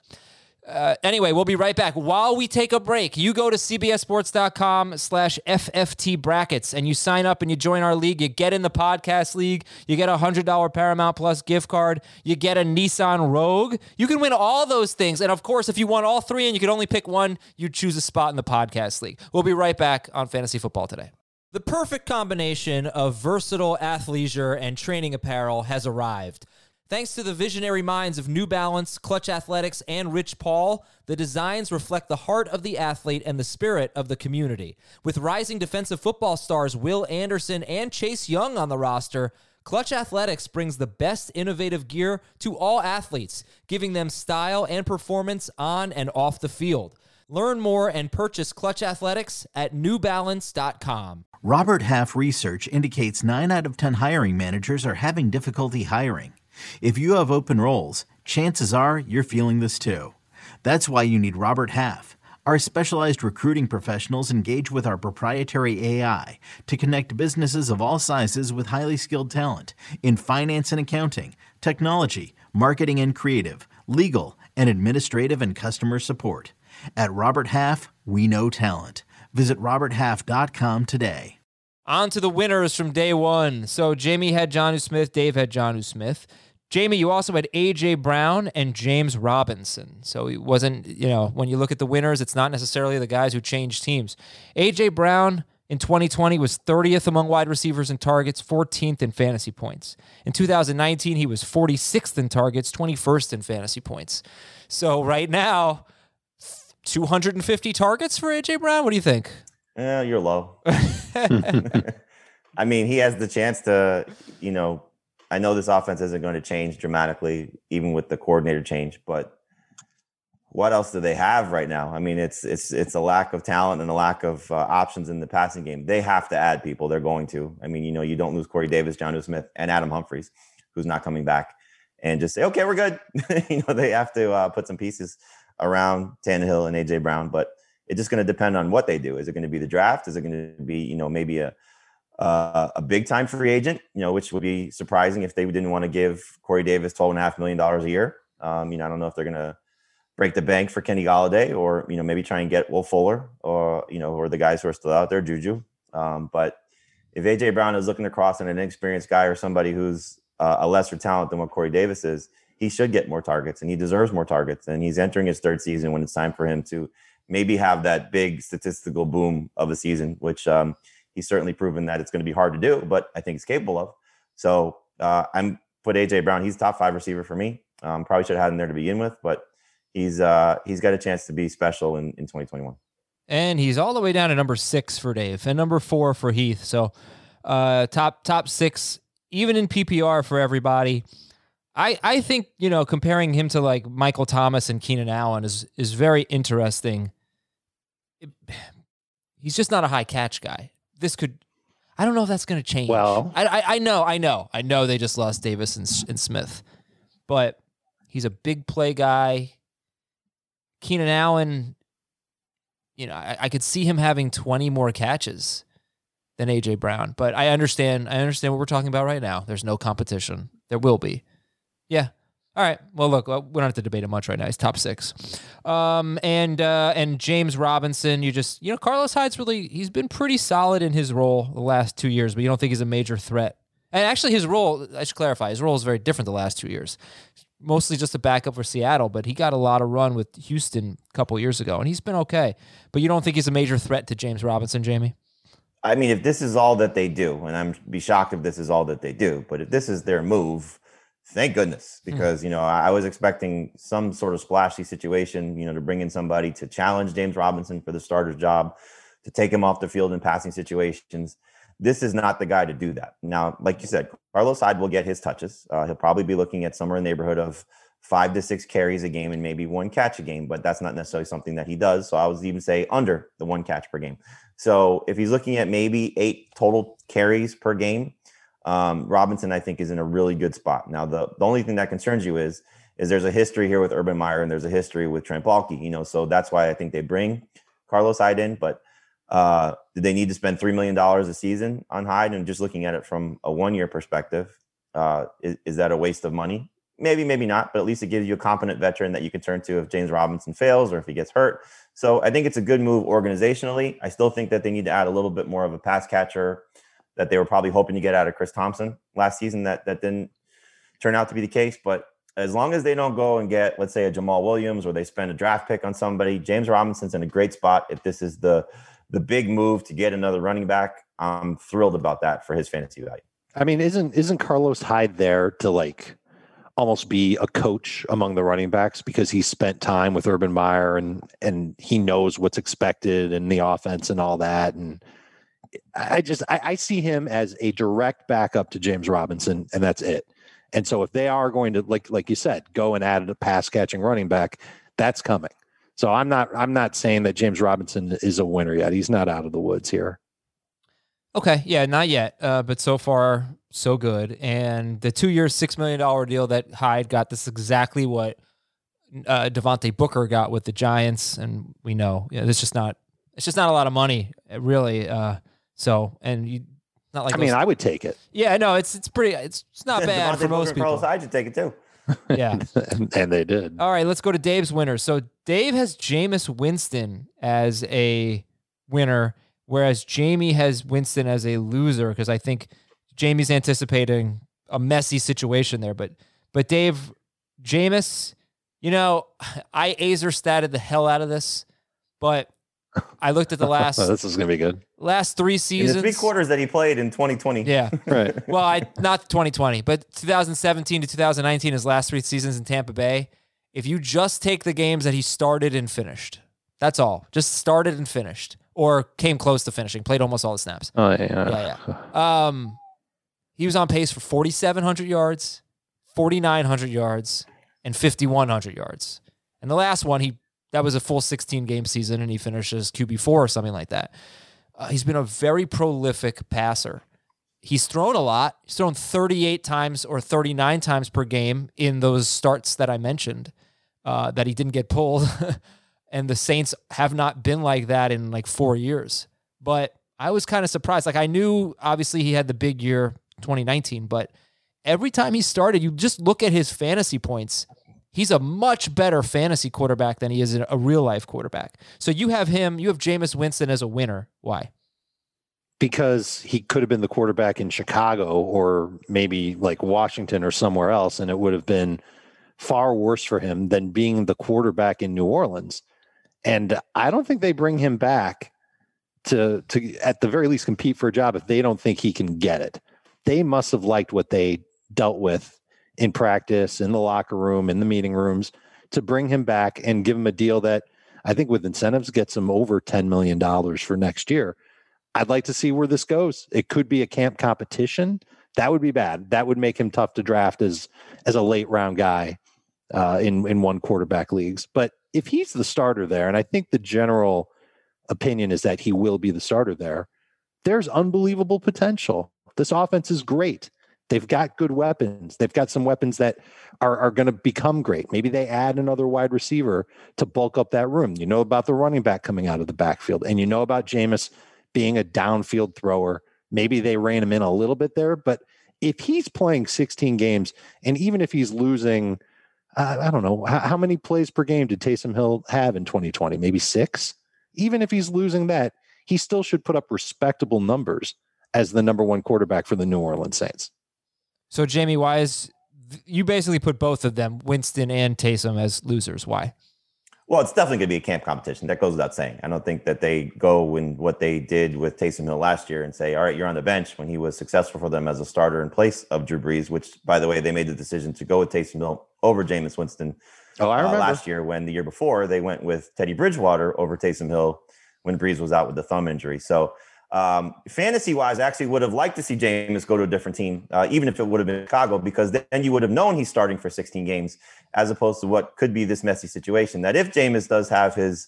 Uh, anyway, we'll be right back. While we take a break, you go to cbssports.com slash FFT brackets and you sign up and you join our league. You get in the podcast league. You get a $100 Paramount Plus gift card. You get a Nissan Rogue. You can win all those things. And of course, if you want all three and you could only pick one, you choose a spot in the podcast league. We'll be right back on Fantasy Football today. The perfect combination of versatile athleisure and training apparel has arrived. Thanks to the visionary minds of New Balance, Clutch Athletics, and Rich Paul, the designs reflect the heart of the athlete and the spirit of the community. With rising defensive football stars Will Anderson and Chase Young on the roster, Clutch Athletics brings the best innovative gear to all athletes, giving them style and performance on and off the field. Learn more and purchase Clutch Athletics at newbalance.com. Robert Half research indicates 9 out of 10 hiring managers are having difficulty hiring. If you have open roles, chances are you're feeling this too. That's why you need Robert Half. Our specialized recruiting professionals engage with our proprietary AI to connect businesses of all sizes with highly skilled talent in finance and accounting, technology, marketing and creative, legal, and administrative and customer support. At Robert Half, we know talent. Visit RobertHalf.com today. On to the winners from day one. So Jamey had Jonnu Smith, Dave had Jonnu Smith. Jamey, you also had AJ Brown and James Robinson. So it wasn't, you know, when you look at the winners, it's not necessarily the guys who changed teams. AJ Brown in 2020 was 30th among wide receivers in targets, 14th in fantasy points. In 2019, he was 46th in targets, 21st in fantasy points. So right now, 250 targets for AJ Brown. What do you think? Yeah, you're low. *laughs* *laughs* I mean, he has the chance to, you know, I know this offense isn't going to change dramatically, even with the coordinator change, but what else do they have right now? I mean, it's it's it's a lack of talent and a lack of uh, options in the passing game. They have to add people. They're going to. I mean, you know, you don't lose Corey Davis, Jonnu Smith, and Adam Humphries, who's not coming back, and just say, okay, we're good. *laughs* you know, they have to uh, put some pieces around Tannehill and AJ Brown, but it's just going to depend on what they do. Is it going to be the draft? Is it going to be, you know, maybe a uh, a big time free agent, you know, which would be surprising if they didn't want to give Corey Davis twelve and a half million dollars a year. Um, you know, I don't know if they're going to break the bank for Kenny Golladay or you know maybe try and get Will Fuller or you know or the guys who are still out there, Juju. Um, but if AJ Brown is looking to across an inexperienced guy or somebody who's uh, a lesser talent than what Corey Davis is, he should get more targets and he deserves more targets. And he's entering his third season when it's time for him to maybe have that big statistical boom of a season, which um, he's certainly proven that it's going to be hard to do, but I think he's capable of. So uh, I'm put AJ Brown. He's top five receiver for me. Um, probably should have had him there to begin with, but he's uh, he's got a chance to be special in, in 2021. And he's all the way down to number six for Dave and number four for Heath. So uh, top top six, even in PPR for everybody. I, I think you know comparing him to like Michael Thomas and Keenan Allen is is very interesting. It, he's just not a high catch guy. This could, I don't know if that's going to change. Well- I, I I know I know I know they just lost Davis and, and Smith, but he's a big play guy. Keenan Allen, you know, I, I could see him having twenty more catches than AJ Brown, but I understand I understand what we're talking about right now. There's no competition. There will be. Yeah. All right. Well, look, we don't have to debate it much right now. He's top six, um, and uh, and James Robinson. You just you know Carlos Hyde's really he's been pretty solid in his role the last two years, but you don't think he's a major threat. And actually, his role I should clarify his role is very different the last two years. Mostly just a backup for Seattle, but he got a lot of run with Houston a couple years ago, and he's been okay. But you don't think he's a major threat to James Robinson, Jamey? I mean, if this is all that they do, and I'm be shocked if this is all that they do, but if this is their move, thank goodness, because you know I, was expecting some sort of splashy situation, you know, to bring in somebody to challenge James Robinson for the starter's job, to take him off the field in passing situations. This is not the guy to do that. Now, like you said, Carlos Hyde will get his touches. Uh, he'll probably be looking at somewhere in the neighborhood of five to six carries a game and maybe one catch a game, but that's not necessarily something that he does. So I would even say under the one catch per game. So if he's looking at maybe eight total carries per game, um, Robinson, I think, is in a really good spot. Now, the, the only thing that concerns you is is there's a history here with Urban Meyer and there's a history with Trent Baalke, you know, so that's why I think they bring Carlos Hyde in. But uh, do they need to spend $3 million a season on Hyde? And just looking at it from a one year perspective, uh, is, is that a waste of money? Maybe, maybe not, but at least it gives you a competent veteran that you can turn to if James Robinson fails or if he gets hurt. So I think it's a good move organizationally. I still think that they need to add a little bit more of a pass catcher that they were probably hoping to get out of Chris Thompson last season. That that didn't turn out to be the case. But as long as they don't go and get, let's say, a Jamaal Williams or they spend a draft pick on somebody, James Robinson's in a great spot. If this is the the big move to get another running back, I'm thrilled about that for his fantasy value. I mean, isn't isn't Carlos Hyde there to like almost be a coach among the running backs because he spent time with Urban Meyer and and he knows what's expected in the offense and all that. And I just I, I see him as a direct backup to James Robinson, and that's it. And so if they are going to like like you said, go and add a pass catching running back, that's coming. So I'm not I'm not saying that James Robinson is a winner yet. He's not out of the woods here. Okay, yeah, not yet, uh, but so far so good. And the two-year, six million dollar deal that Hyde got, this is exactly what uh, Devontae Booker got with the Giants, and we know you know, it's just not it's just not a lot of money, really. Uh, so, and you not like I mean, those- I would take it, yeah, no, it's it's pretty, it's, it's not bad Devontae for most Booker Carlos people. Hyde should take it too. *laughs* Yeah. and, *laughs* and they did. All right, let's go to Dave's winner. So Dave has Jameis Winston as a winner, whereas Jamey has Winston as a loser because I think Jamey's anticipating a messy situation there. But but Dave, Jameis, you know, *sighs* I Aizer statted the hell out of this, but I looked at the *laughs* last Oh, this is gonna be good. last three In the seasons. three quarters that he played in 2020. Yeah. *laughs* Right. Well, I not 2020, but 2017 to 2019, his last three seasons in Tampa Bay. If you just take the games that he started and finished, that's all. Just started and finished, or came close to finishing, played almost all the snaps. Oh yeah. Yeah, yeah. Um, he was on pace for 4,700 yards, 4,900 yards, and 5,100 yards. And the last one, he that was a full 16 game season, and he finishes QB four or something like that. Uh, he's been a very prolific passer. He's thrown a lot. He's thrown 38 times or 39 times per game in those starts that I mentioned uh, that he didn't get pulled. *laughs* and the Saints have not been like that in like four years. But I was kind of surprised. Like I knew obviously he had the big year 2019, but every time he started, you just look at his fantasy points. He's a much better fantasy quarterback than he is a real life quarterback. So you have him, you have Jameis Winston as a winner. Why? because he could have been the quarterback in Chicago or maybe like Washington or somewhere else, and it would have been far worse for him than being the quarterback in New Orleans. And I don't think they bring him back to to at the very least compete for a job if they don't think he can get it. They must have liked what they dealt with in practice, in the locker room, in the meeting rooms to bring him back and give him a deal that I think with incentives gets him over $10 million for next year. I'd like to see where this goes. It could be a camp competition. That would be bad. That would make him tough to draft as as a late round guy uh, in in one quarterback leagues. But if he's the starter there, and I think the general opinion is that he will be the starter there, there's unbelievable potential. This offense is great. They've got good weapons. They've got some weapons that are, are going to become great. Maybe they add another wide receiver to bulk up that room. You know about the running back coming out of the backfield, and you know about Jameis being a downfield thrower. Maybe they rein him in a little bit there, but if he's playing 16 games, and even if he's losing, uh, I don't know, how, how many plays per game did Taysom Hill have in 2020? Maybe six? Even if he's losing that, he still should put up respectable numbers as the number one quarterback for the New Orleans Saints. So Jamey, why is you basically put both of them, Winston and Taysom, as losers? Why? Well, it's definitely going to be a camp competition. That goes without saying. I don't think that they go in what they did with Taysom Hill last year and say, all right, you're on the bench when he was successful for them as a starter in place of Drew Brees, which, by the way, they made the decision to go with Taysom Hill over Jameis Winston Oh, I uh, remember. last year when the year before they went with Teddy Bridgewater over Taysom Hill when Brees was out with the thumb injury. So, um, fantasy wise, I actually would have liked to see Jameis go to a different team, uh, even if it would have been Chicago, because then you would have known he's starting for 16 games, as opposed to what could be this messy situation. That if Jameis does have his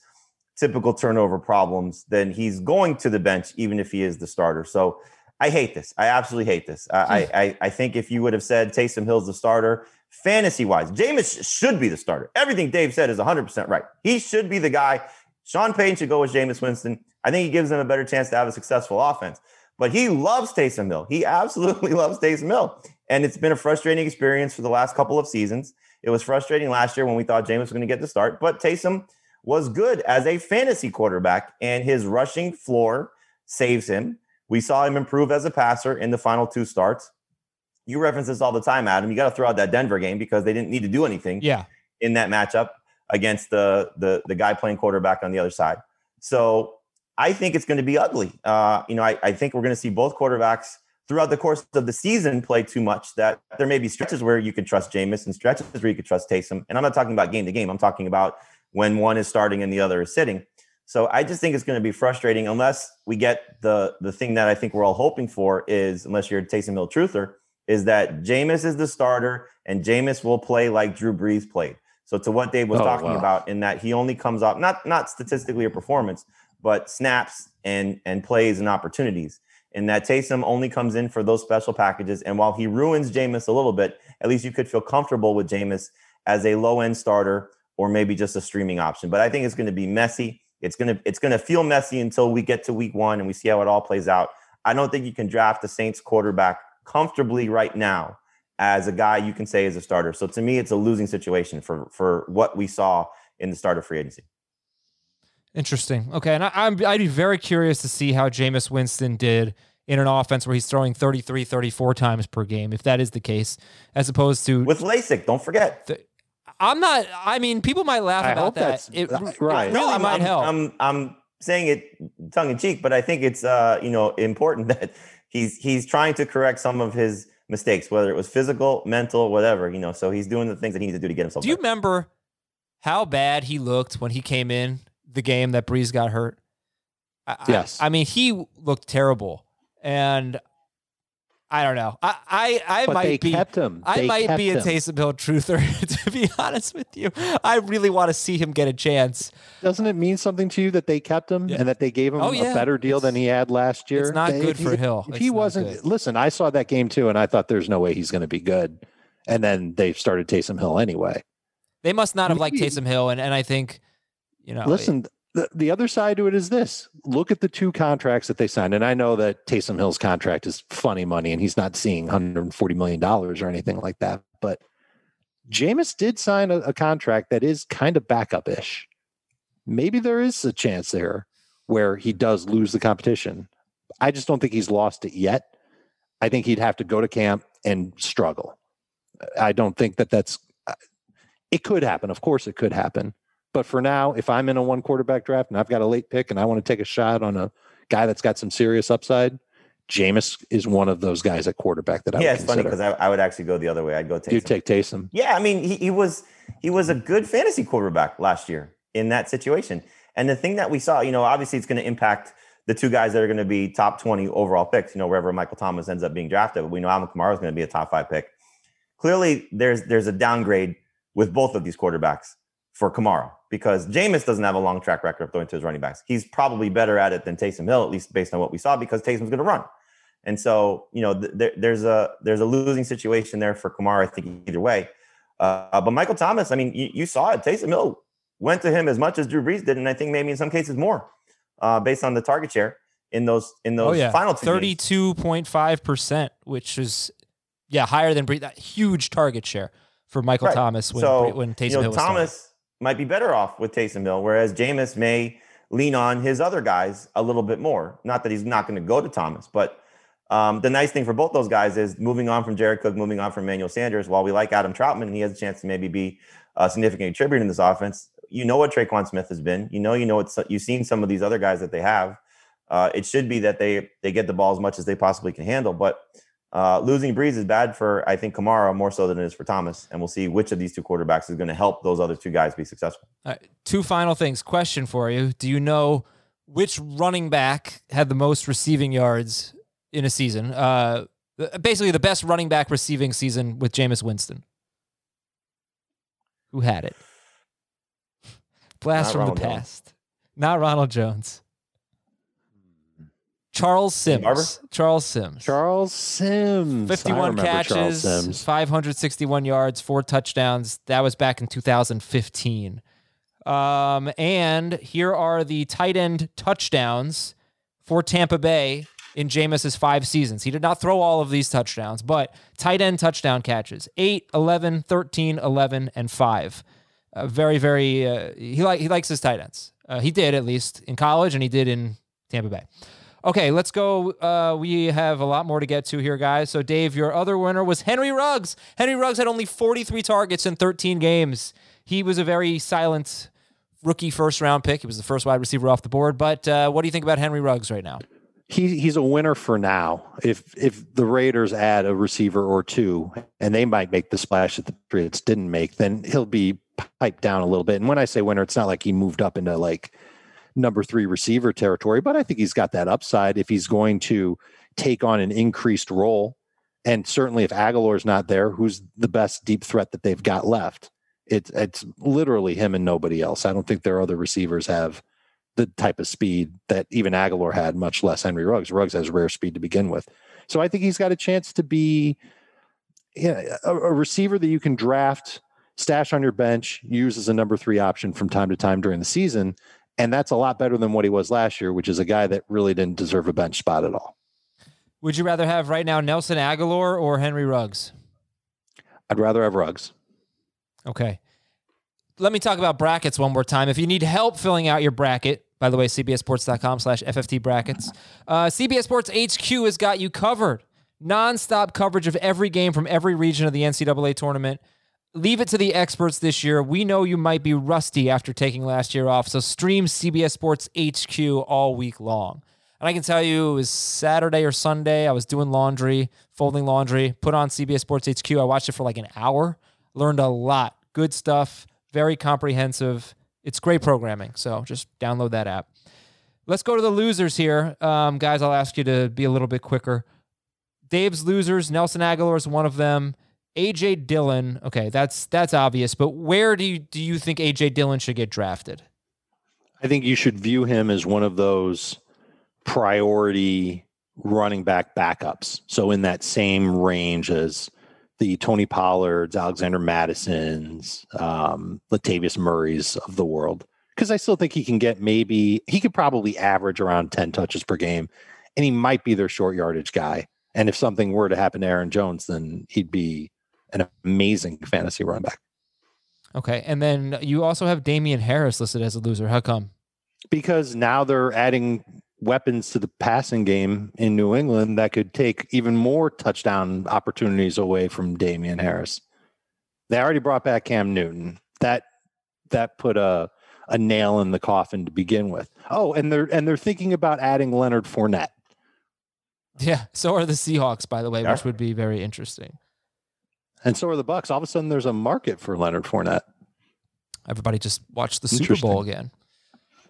typical turnover problems, then he's going to the bench, even if he is the starter. So, I hate this. I absolutely hate this. I, I, I think if you would have said Taysom Hill's the starter, fantasy wise, Jameis should be the starter. Everything Dave said is 100% right. He should be the guy. Sean Payton should go with Jameis Winston. I think he gives them a better chance to have a successful offense. But he loves Taysom Hill. He *laughs* absolutely loves Taysom Hill. And it's been a frustrating experience for the last couple of seasons. It was frustrating last year when we thought Jameis was going to get the start, but Taysom was good as a fantasy quarterback, and his rushing floor saves him. We saw him improve as a passer in the final two starts. You reference this all the time, Adam. You got to throw out that Denver game because they didn't need to do anything Yeah. in that matchup against the the the guy playing quarterback on the other side. So I think it's going to be ugly. Uh, you know, I, I think we're going to see both quarterbacks throughout the course of the season play too much. That there may be stretches where you can trust Jameis and stretches where you could trust Taysom. And I'm not talking about game to game. I'm talking about when one is starting and the other is sitting. So I just think it's going to be frustrating unless we get the the thing that I think we're all hoping for is unless you're a Taysom Hill truther is that Jameis is the starter and Jameis will play like Drew Brees played. So to what Dave was Oh, talking wow. about in that he only comes up not not statistically or performance, but snaps and and plays and opportunities. And that Taysom only comes in for those special packages. And while he ruins Jameis a little bit, at least you could feel comfortable with Jameis as a low end starter or maybe just a streaming option. But I think it's going to be messy. It's going to it's going to feel messy until we get to week one and we see how it all plays out. I don't think you can draft the Saints quarterback comfortably right now as a guy you can say is a starter. So to me, it's a losing situation for for what we saw in the start of free agency. Interesting. Okay, and I, I'm I'd be very curious to see how Jameis Winston did in an offense where he's throwing 33, 34 times per game, if that is the case, as opposed to With LASIK, don't forget. I'm not. I mean, people might laugh I about that. that's- it that's right. really I'm, might I'm, help. I'm I'm saying it tongue in cheek, but I think it's uh you know important *laughs* that he's he's trying to correct some of his mistakes, whether it was physical, mental, whatever. You know, so he's doing the things that he needs to do to get himself. Do you remember how bad he looked when he came in the game that Brees got hurt? I, I- Yes. I, mean, he looked terrible, and I don't know. I I, I But might be. kept him. I might be a. Taysom Hill truther, *laughs* to be honest with you. I really want to see him get a chance. Doesn't it mean something to you that they kept him Yeah. and that they gave him Oh, yeah. a better deal than he had last year? It's not They- good for he- Hill. If It's he wasn't, good. listen, I saw that game too, and I thought there's no way he's going to be good. And then they started Taysom Hill anyway. They must not have liked Maybe- Taysom Hill, and, and I think, you know, Listen, the, the other side to it is this look at the two contracts that they signed. And I know that Taysom Hill's contract is funny money and he's not seeing $140 million or anything like that. But Jameis did sign a, a contract that is kind of backup ish. Maybe there is a chance there where he does lose the competition. I just don't think he's lost it yet. I think he'd have to go to camp and struggle. I don't think that that's, uh, it could happen. Of course, it could happen. But for now, if I'm in a one quarterback draft and I've got a late pick and I want to take a shot on a guy that's got some serious upside, Jameis is one of those guys at quarterback that I yeah, it's funny because I, I would actually go the other way. I'd go Taysom. you take Taysom. Yeah, I mean, he, he was he was a good fantasy quarterback last year in that situation. And the thing that we saw, you know, obviously it's going to impact the two guys that are going to be top 20 overall picks, you know, wherever Michael Thomas ends up being drafted. But we know Alvin Kamara is going to be a top five pick. Clearly, there's there's a downgrade with both of these quarterbacks for Kamara because Jameis doesn't have a long track record of throwing to his running backs. He's probably better at it than Taysom Hill, at least based on what we saw, because Taysom's going to run. And so, you know, th- there's a there's a losing situation there for Kamara. I think either way. Uh, but Michael Thomas, I mean, you, you saw it. Taysom Hill went to him as much as Drew Brees did, and I think maybe in some cases more, uh, based on the target share in those in those oh yeah, final two thirty-two point five percent, which is yeah higher than Brees. That huge target share for Michael Right. Thomas when so, when Taysom you know, Hill was. Thomas might be better off with Taysom Hill, whereas Jameis may lean on his other guys a little bit more. Not that he's not going to go to Thomas, but um, the nice thing for both those guys is moving on from Jared Cook, moving on from Emmanuel Sanders. While we like Adam Trautman, and he has a chance to maybe be a significant contributor in this offense. You know what Tre'Quan Smith has been. You know, you know what you've seen some of these other guys that they have. Uh, it should be that they they get the ball as much as they possibly can handle, but uh, losing Brees is bad for I think Kamara more so than it is for Thomas, and we'll see which of these two quarterbacks is going to help those other two guys be successful. All right, two final things. Question for you: Do you know which running back had the most receiving yards in a season? Uh, basically, the best running back receiving season with Jameis Winston. Who had it? *laughs* Blast Not from Ronald the Jones. past. Not Ronald Jones. Charles Sims. Barber? Charles Sims. Charles Sims. 51 catches, Sims. 561 yards, four touchdowns. That was back in 2015. Um, and here are the tight end touchdowns for Tampa Bay in Jameis's five seasons. He did not throw all of these touchdowns, but tight end touchdown catches 8, 11, 13, 11, and 5. Uh, very, very, uh, he, like, he likes his tight ends. Uh, he did, at least, in college, and he did in Tampa Bay. Okay, let's go. Uh, we have a lot more to get to here, guys. So, Dave, your other winner was Henry Ruggs. Henry Ruggs had only 43 targets in 13 games. He was a very silent rookie first round pick. He was the first wide receiver off the board. But uh, what do you think about Henry Ruggs right now? He, he's a winner for now. If if the Raiders add a receiver or two, and they might make the splash that the Patriots didn't make, then he'll be piped down a little bit. And when I say winner, it's not like he moved up into like number three receiver territory, but I think he's got that upside if he's going to take on an increased role. And certainly, if Agholor's not there, who's the best deep threat that they've got left? It's it's literally him and nobody else. I don't think their other receivers have the type of speed that even Agholor had, much less Henry Ruggs. Ruggs has rare speed to begin with, so I think he's got a chance to be yeah, a, a receiver that you can draft, stash on your bench, use as a number three option from time to time during the season, and that's a lot better than what he was last year, which is a guy that really didn't deserve a bench spot at all. Would you rather have right now Nelson Agholor or Henry Ruggs? I'd rather have Ruggs. Okay. Let me talk about brackets one more time. If you need help filling out your bracket, by the way, cbsports.com slash FFT brackets, uh, CBS Sports HQ has got you covered. Non-stop coverage of every game from every region of the NCAA tournament. Leave it to the experts this year. We know you might be rusty after taking last year off, so stream CBS Sports HQ all week long. And I can tell you, it was Saturday or Sunday. I was doing laundry, folding laundry, put on CBS Sports HQ. I watched it for like an hour, learned a lot. Good stuff, very comprehensive. It's great programming. So just download that app. Let's go to the losers here. Um, guys, I'll ask you to be a little bit quicker. Dave's losers, Nelson Agholor is one of them. AJ Dillon, okay, that's that's obvious, but where do you do you think AJ Dillon should get drafted? I think you should view him as one of those priority running back backups. So in that same range as the Tony Pollards, Alexander Mattisons, um, Latavius Murray's of the world. Because I still think he can get maybe he could probably average around 10 touches per game, and he might be their short yardage guy. And if something were to happen to Aaron Jones, then he'd be an amazing fantasy run back. Okay. And then you also have Damien Harris listed as a loser. How come? Because now they're adding weapons to the passing game in New England that could take even more touchdown opportunities away from Damien Harris. They already brought back Cam Newton. That that put a a nail in the coffin to begin with. Oh, and they're and they're thinking about adding Leonard Fournette. Yeah, so are the Seahawks, by the way, yeah. which would be very interesting. And so are the Bucs. All of a sudden, there's a market for Leonard Fournette. Everybody just watched the Super Bowl again.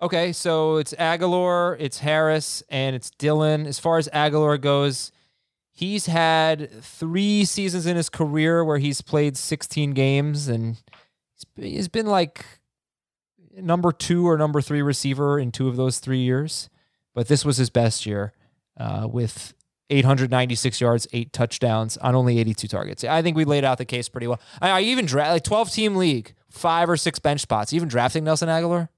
Okay, so it's Agholor, it's Harris, and it's Dillon. As far as Agholor goes, he's had three seasons in his career where he's played 16 games, and he's been like number two or number three receiver in two of those three years. But this was his best year uh, with 896 yards, eight touchdowns on only 82 targets. I think we laid out the case pretty well. I, I even draft like 12 team league, five or six bench spots. Even drafting Nelson Agholor.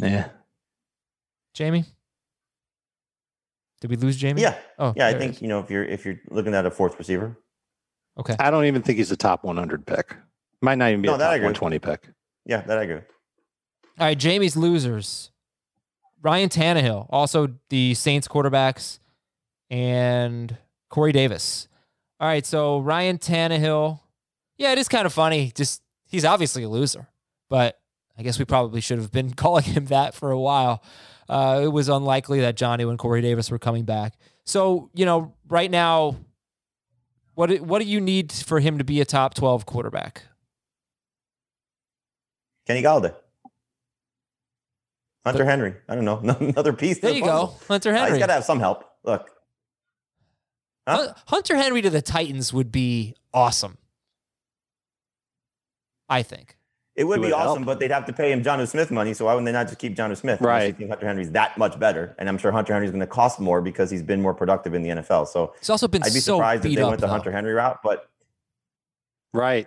Yeah. Jamey? Did we lose Jamey? Yeah. Oh, yeah. I think you know if you're if you're looking at a fourth receiver. Okay. I don't even think he's a top 100 pick. Might not even be no, a top 120 pick. Yeah, that I agree. All right, Jamey's losers. Ryan Tannehill, also the Saints quarterbacks, and Corey Davis. All right, so Ryan Tannehill. Yeah, it is kind of funny. Just he's obviously a loser, but I guess we probably should have been *laughs* calling him that for a while. Uh, it was unlikely that Jonnu and Corey Davis were coming back. So, you know, right now, what what do you need for him to be a top 12 quarterback? Kenny Golladay. Hunter Henry. I don't know. *laughs* Another piece. There you go. Hunter Henry. Uh, he's got to have some help. Look. Huh? Hunter Henry to the Titans would be awesome. I think. It would, be awesome, help. but they'd have to pay him Jonnu Smith money. So why wouldn't they not just keep Jonnu Smith? Right. think Hunter Henry's that much better, and I'm sure Hunter Henry's going to cost more because he's been more productive in the NFL. So he's also been. I'd be so surprised if they up, went the though. Hunter Henry route, but right.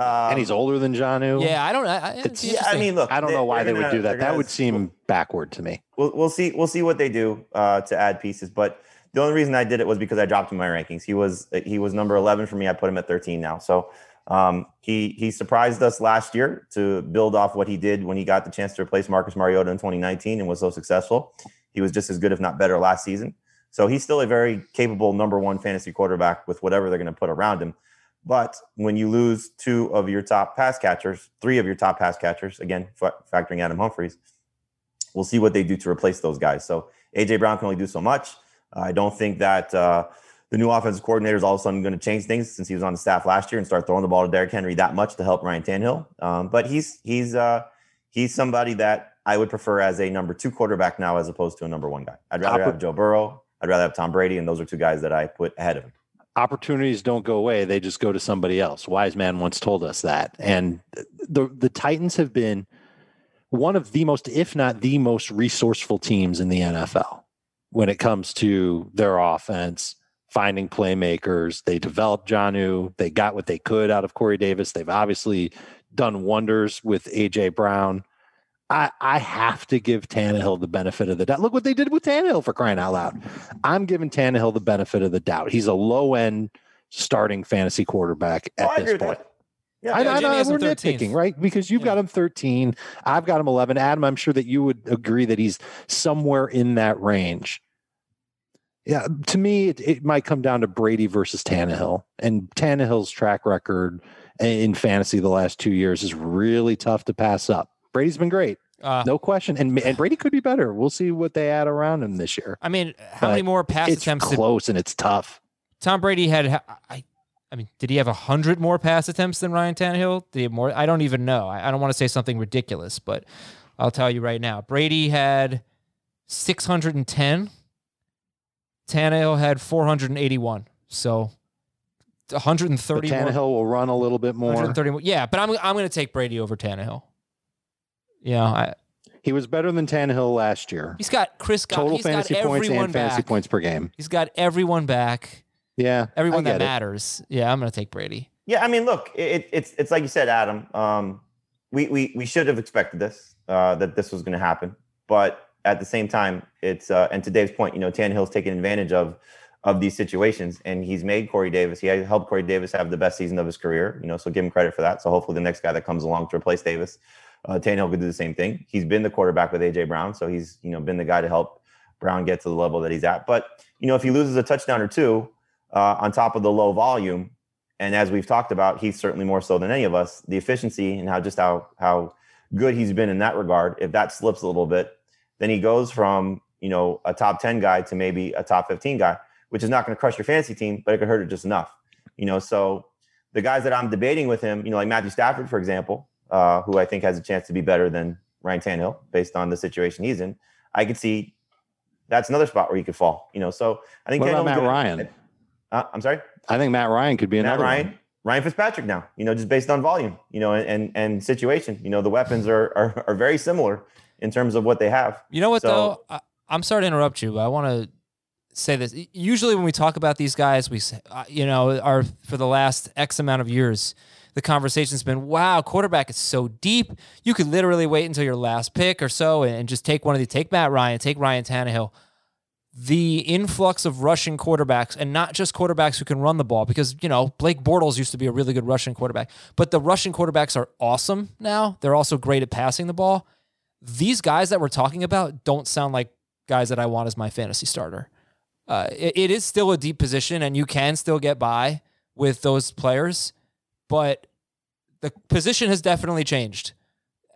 Um, and he's older than Jonnu. Yeah, I don't. I, I, It's- Yeah, I mean, look, I don't they- know why they're would gonna- do that. That gonna- would seem backward to me. We'll, we'll see. We'll see what they do uh, to add pieces. But the only reason I did it was because I dropped him in my rankings. He was he was number 11 for me. I put him at 13 now. So um, he he surprised us last year to build off what he did when he got the chance to replace Marcus Mariota in 2019 and was so successful. He was just as good, if not better, last season. So he's still a very capable number one fantasy quarterback with whatever they're going to put around him. But when you lose two of your top pass catchers, three of your top pass catchers, again, fa- factoring Adam Humphries, we'll see what they do to replace those guys. So AJ Brown can only do so much. I don't think that uh, the new offensive coordinator is all of a sudden going to change things since he was on the staff last year and start throwing the ball to Derrick Henry that much to help Ryan Tannehill. Um, but he's he's uh, he's somebody that I would prefer as a number two quarterback now as opposed to a number one guy. I'd rather Oppor- have Joe Burrow. I'd rather have Tom Brady, and those are two guys that I put ahead of him. Opportunities don't go away they just go to somebody else. Wise man once told us that. And the the titans have been one of the most if not the most resourceful teams in the nfl when it comes to their offense finding playmakers. They developed Jonnu. They got what they could out of corey davis. They've obviously done wonders with aj brown I, I have to give Tannehill the benefit of the doubt. Look what they did with Tannehill for crying out loud. I'm giving Tannehill the benefit of the doubt. He's a low end starting fantasy quarterback Oh, at I agree this point. Yeah, I, Yeah, I Jimmy we're nitpicking, right? Because you've got him 13. I've got him 11. Adam, I'm sure that you would agree that he's somewhere in that range. Yeah, to me, it, it might come down to Brady versus Tannehill. And Tannehill's track record in fantasy the last two years is really tough to pass up. Brady's been great, Uh, no question. And, and Brady could be better. We'll see what they add around him this year. I mean, how But many more pass It's attempts did close and it's tough. Tom Brady had? I, I mean, did he have hundred more pass attempts than Ryan Tannehill? Did he have more? I don't even know. I, I don't want to say something ridiculous, but I'll tell you right now. Brady had six hundred and ten. Tannehill had four hundred and eighty-one. So. But 130 Tannehill more, will run a little bit more. 130 more. Yeah, but I'm I'm going to take Brady over Tannehill. Yeah, I, He was better than Tannehill last year. he's got Chris. Got, Total he's fantasy got points everyone and fantasy points per game. He's got everyone back. Yeah, Everyone I that get it. matters. Yeah, I'm going to take Brady. Yeah, I mean, look, it, it's it's like you said, Adam. Um, we we we should have expected this uh, that this was going to happen, but at the same time, it's uh, and to Dave's point, you know, Tannehill's taken advantage of of these situations, and he's made Corey Davis. He had helped Corey Davis have the best season of his career. You know, so give him credit for that. So hopefully, the next guy that comes along to replace Davis, uh, Tannehill could do the same thing. He's been the quarterback with AJ Brown, so he's you know been the guy to help Brown get to the level that he's at. But you know, if he loses a touchdown or two uh, on top of the low volume, and as we've talked about, he's certainly more so than any of us. The efficiency and how just how how good he's been in that regard. If that slips a little bit, then he goes from you know a top ten guy to maybe a top fifteen guy, which is not going to crush your fantasy team, but it could hurt it just enough. You know, so the guys that I'm debating with him, you know, like Matthew Stafford, for example, uh, who I think has a chance to be better than Ryan Tannehill based on the situation he's in. I could see that's another spot where he could fall. You know, so I think What about Matt good. Ryan? Uh, I'm sorry. I think Matt Ryan could be Matt another Ryan, one. Ryan Fitzpatrick now, you know, just based on volume, you know, and, and, and situation, you know, the weapons are, are, are very similar in terms of what they have. You know what So- though? I, I'm sorry to interrupt you, but I want to say this. Usually, when we talk about these guys, we say, uh, you know, are for the last X amount of years, the conversation's been, "Wow, quarterback is so deep. You could literally wait until your last pick or so and, just take one of the take Matt Ryan, take Ryan Tannehill." The influx of rushing quarterbacks, and not just quarterbacks who can run the ball, because you know Blake Bortles used to be a really good rushing quarterback, but the rushing quarterbacks are awesome now. They're also great at passing the ball these guys that we're talking about don't sound like guys that I want as my fantasy starter. Uh, it, it is still a deep position, and you can still get by with those players, but the position has definitely changed.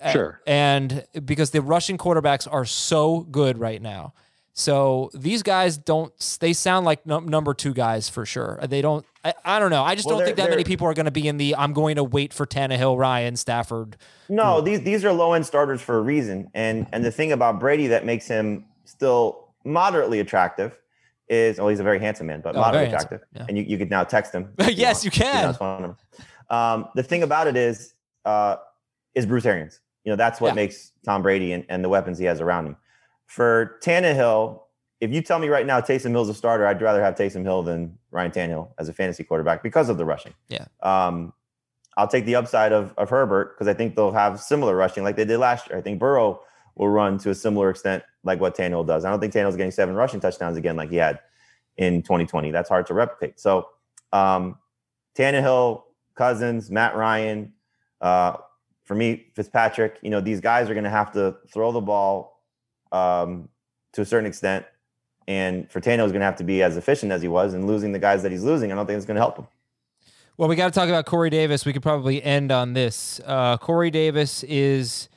Uh, Sure. and because the rushing quarterbacks are so good right now. So these guys don't, they sound like num- number two guys for sure. They don't, I, I don't know. I just Well, don't think that many people are going to be in the, I'm going to wait for Tannehill, Ryan, Stafford. No, these these are low end starters for a reason. And and the thing about Brady that makes him still moderately attractive is oh he's a very handsome man, but Oh, moderately attractive. yeah. And you, you could now text him. *laughs* Yes, want. you can. know phone number. Um, the thing about it is uh, is Bruce Arians. You know that's what Yeah. makes Tom Brady and, and the weapons he has around him. For Tannehill, if you tell me right now Taysom Hill's a starter, I'd rather have Taysom Hill than Ryan Tannehill as a fantasy quarterback because of the rushing. Yeah. Um, I'll take the upside of, of Herbert because I think they'll have similar rushing like they did last year. I think Burrow will run to a similar extent like what Tannehill does. I don't think Tannehill's getting seven rushing touchdowns again like he had in 2020. That's hard to replicate. So um, Tannehill, Cousins, Matt Ryan, uh, for me, Fitzpatrick, you know, these guys are going to have to throw the ball um, to a certain extent. And Tannehill, is going to have to be as efficient as he was, and losing the guys that he's losing, I don't think it's going to help him. Well, we got to talk about Corey Davis. We could probably end on this. Uh, Corey Davis is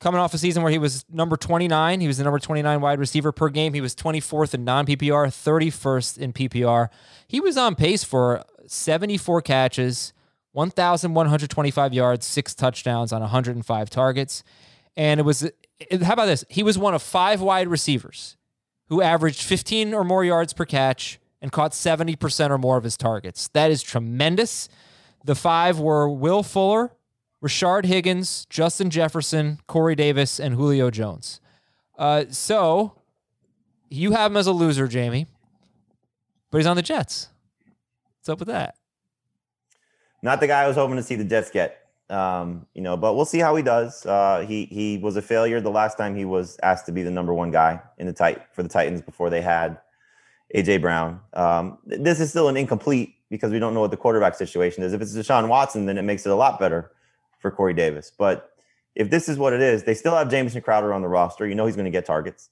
coming off a season where he was number 29. He was the number 29 wide receiver per game. He was 24th in non PPR, 31st in PPR. He was on pace for 74 catches, 1,125 yards, six touchdowns on 105 targets. And it was, how about this? He was one of five wide receivers who averaged 15 or more yards per catch and caught 70% or more of his targets. That is tremendous. The five were Will Fuller, Rashard Higgins, Justin Jefferson, Corey Davis, and Julio Jones. Uh, so you have him as a loser, Jamey, but he's on the Jets. What's up with that? Not the guy I was hoping to see the Jets get. Um, you know, but we'll see how he does. Uh, he he was a failure the last time he was asked to be the number one guy in the tight for the Titans before they had AJ Brown. Um, this is still an incomplete because we don't know what the quarterback situation is. If it's Deshaun Watson, then it makes it a lot better for Corey Davis. But if this is what it is, they still have Jamison Crowder on the roster. You know he's going to get targets.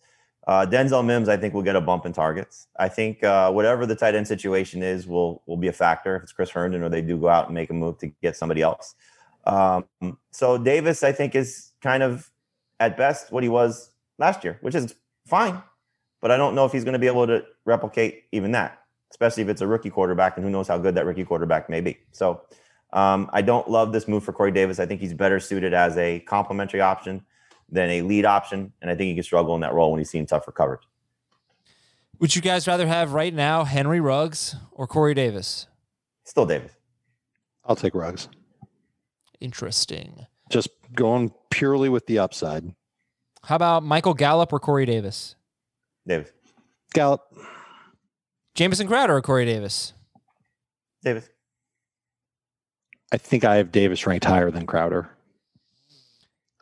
Uh, Denzel Mims, I think, will get a bump in targets. I think uh, whatever the tight end situation is will will be a factor if it's Chris Herndon or they do go out and make a move to get somebody else. Um, so Davis, I think, is kind of at best what he was last year, which is fine. But I don't know if he's going to be able to replicate even that, especially if it's a rookie quarterback, and who knows how good that rookie quarterback may be. So um, I don't love this move for Corey Davis. I think he's better suited as a complementary option than a lead option, and I think he can struggle in that role when he's seen tougher coverage. Would you guys rather have right now Henry Ruggs or Corey Davis? Still Davis. I'll take Ruggs. Interesting. Just going purely with the upside. How about Michael Gallup or Corey Davis? Davis. Gallup. Jamison Crowder or Corey Davis? Davis. I think I have Davis ranked higher than Crowder.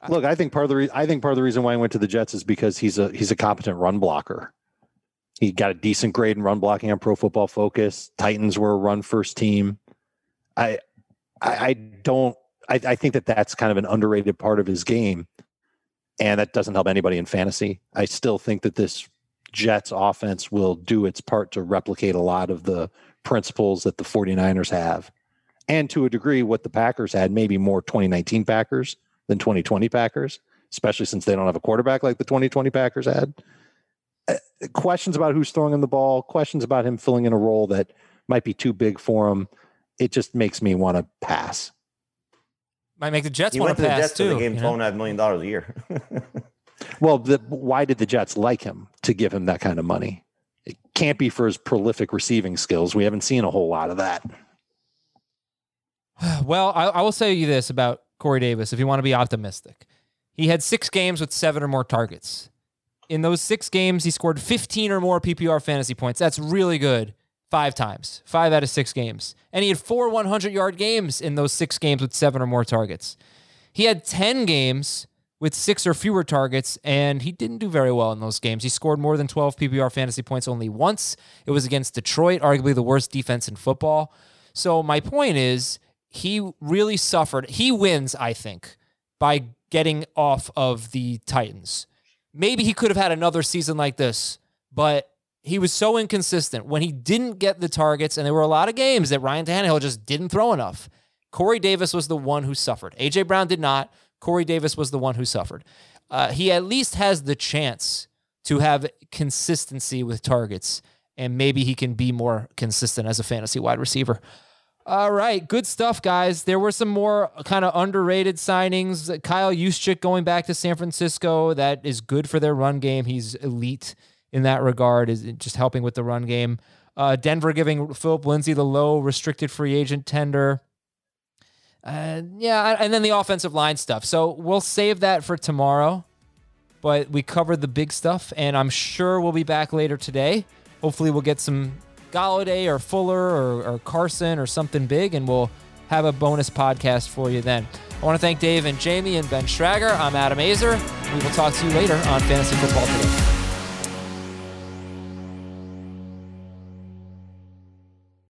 Look, I think part of the re- I think part of the reason why I went to the Jets is because he's a he's a competent run blocker. He got a decent grade in run blocking on Pro Football Focus. Titans were a run first team. I I, I don't I, I think that that's kind of an underrated part of his game, and that doesn't help anybody in fantasy. I still think that this Jets offense will do its part to replicate a lot of the principles that the 49ers have. And to a degree, what the Packers had, maybe more 2019 Packers than 2020 Packers, especially since they don't have a quarterback like the 2020 Packers had. Uh, questions about who's throwing him the ball, questions about him filling in a role that might be too big for him. It just makes me want to pass. Might make the Jets He want went to to the pass Jets too. and they gave him you twelve know? and a half million dollars a year. *laughs* Well, the, why did the Jets like him to give him that kind of money? It can't be for his prolific receiving skills. We haven't seen a whole lot of that. *sighs* Well, I, I will say you this about Corey Davis if you want to be optimistic. He had six games with seven or more targets. In those six games, he scored 15 or more PPR fantasy points. That's really good. Five times, five out of six games. And he had four 100 yard games in those six games with seven or more targets. He had 10 games with six or fewer targets, and he didn't do very well in those games. He scored more than 12 PPR fantasy points only once. It was against Detroit, arguably the worst defense in football. So, my point is, he really suffered. He wins, I think, by getting off of the Titans. Maybe he could have had another season like this, but he was so inconsistent. When he didn't get the targets, and there were a lot of games that Ryan Tannehill just didn't throw enough, Corey Davis was the one who suffered. A.J. Brown did not. Corey Davis was the one who suffered. Uh, he at least has the chance to have consistency with targets, and maybe he can be more consistent as a fantasy wide receiver. All right, good stuff, guys. There were some more kind of underrated signings. Kyle Juszczyk going back to San Francisco. That is good for their run game. He's elite in that regard, is just helping with the run game. Uh, Denver giving Phillip Lindsay the low restricted free agent tender. Uh, yeah, and then the offensive line stuff. So we'll save that for tomorrow. But we covered the big stuff, and I'm sure we'll be back later today. Hopefully, we'll get some Golladay or Fuller or, or Carson or something big, and we'll have a bonus podcast for you then. I want to thank Dave and Jamey and Ben Schrager. I'm Adam Aizer. We will talk to you later on Fantasy Football Today.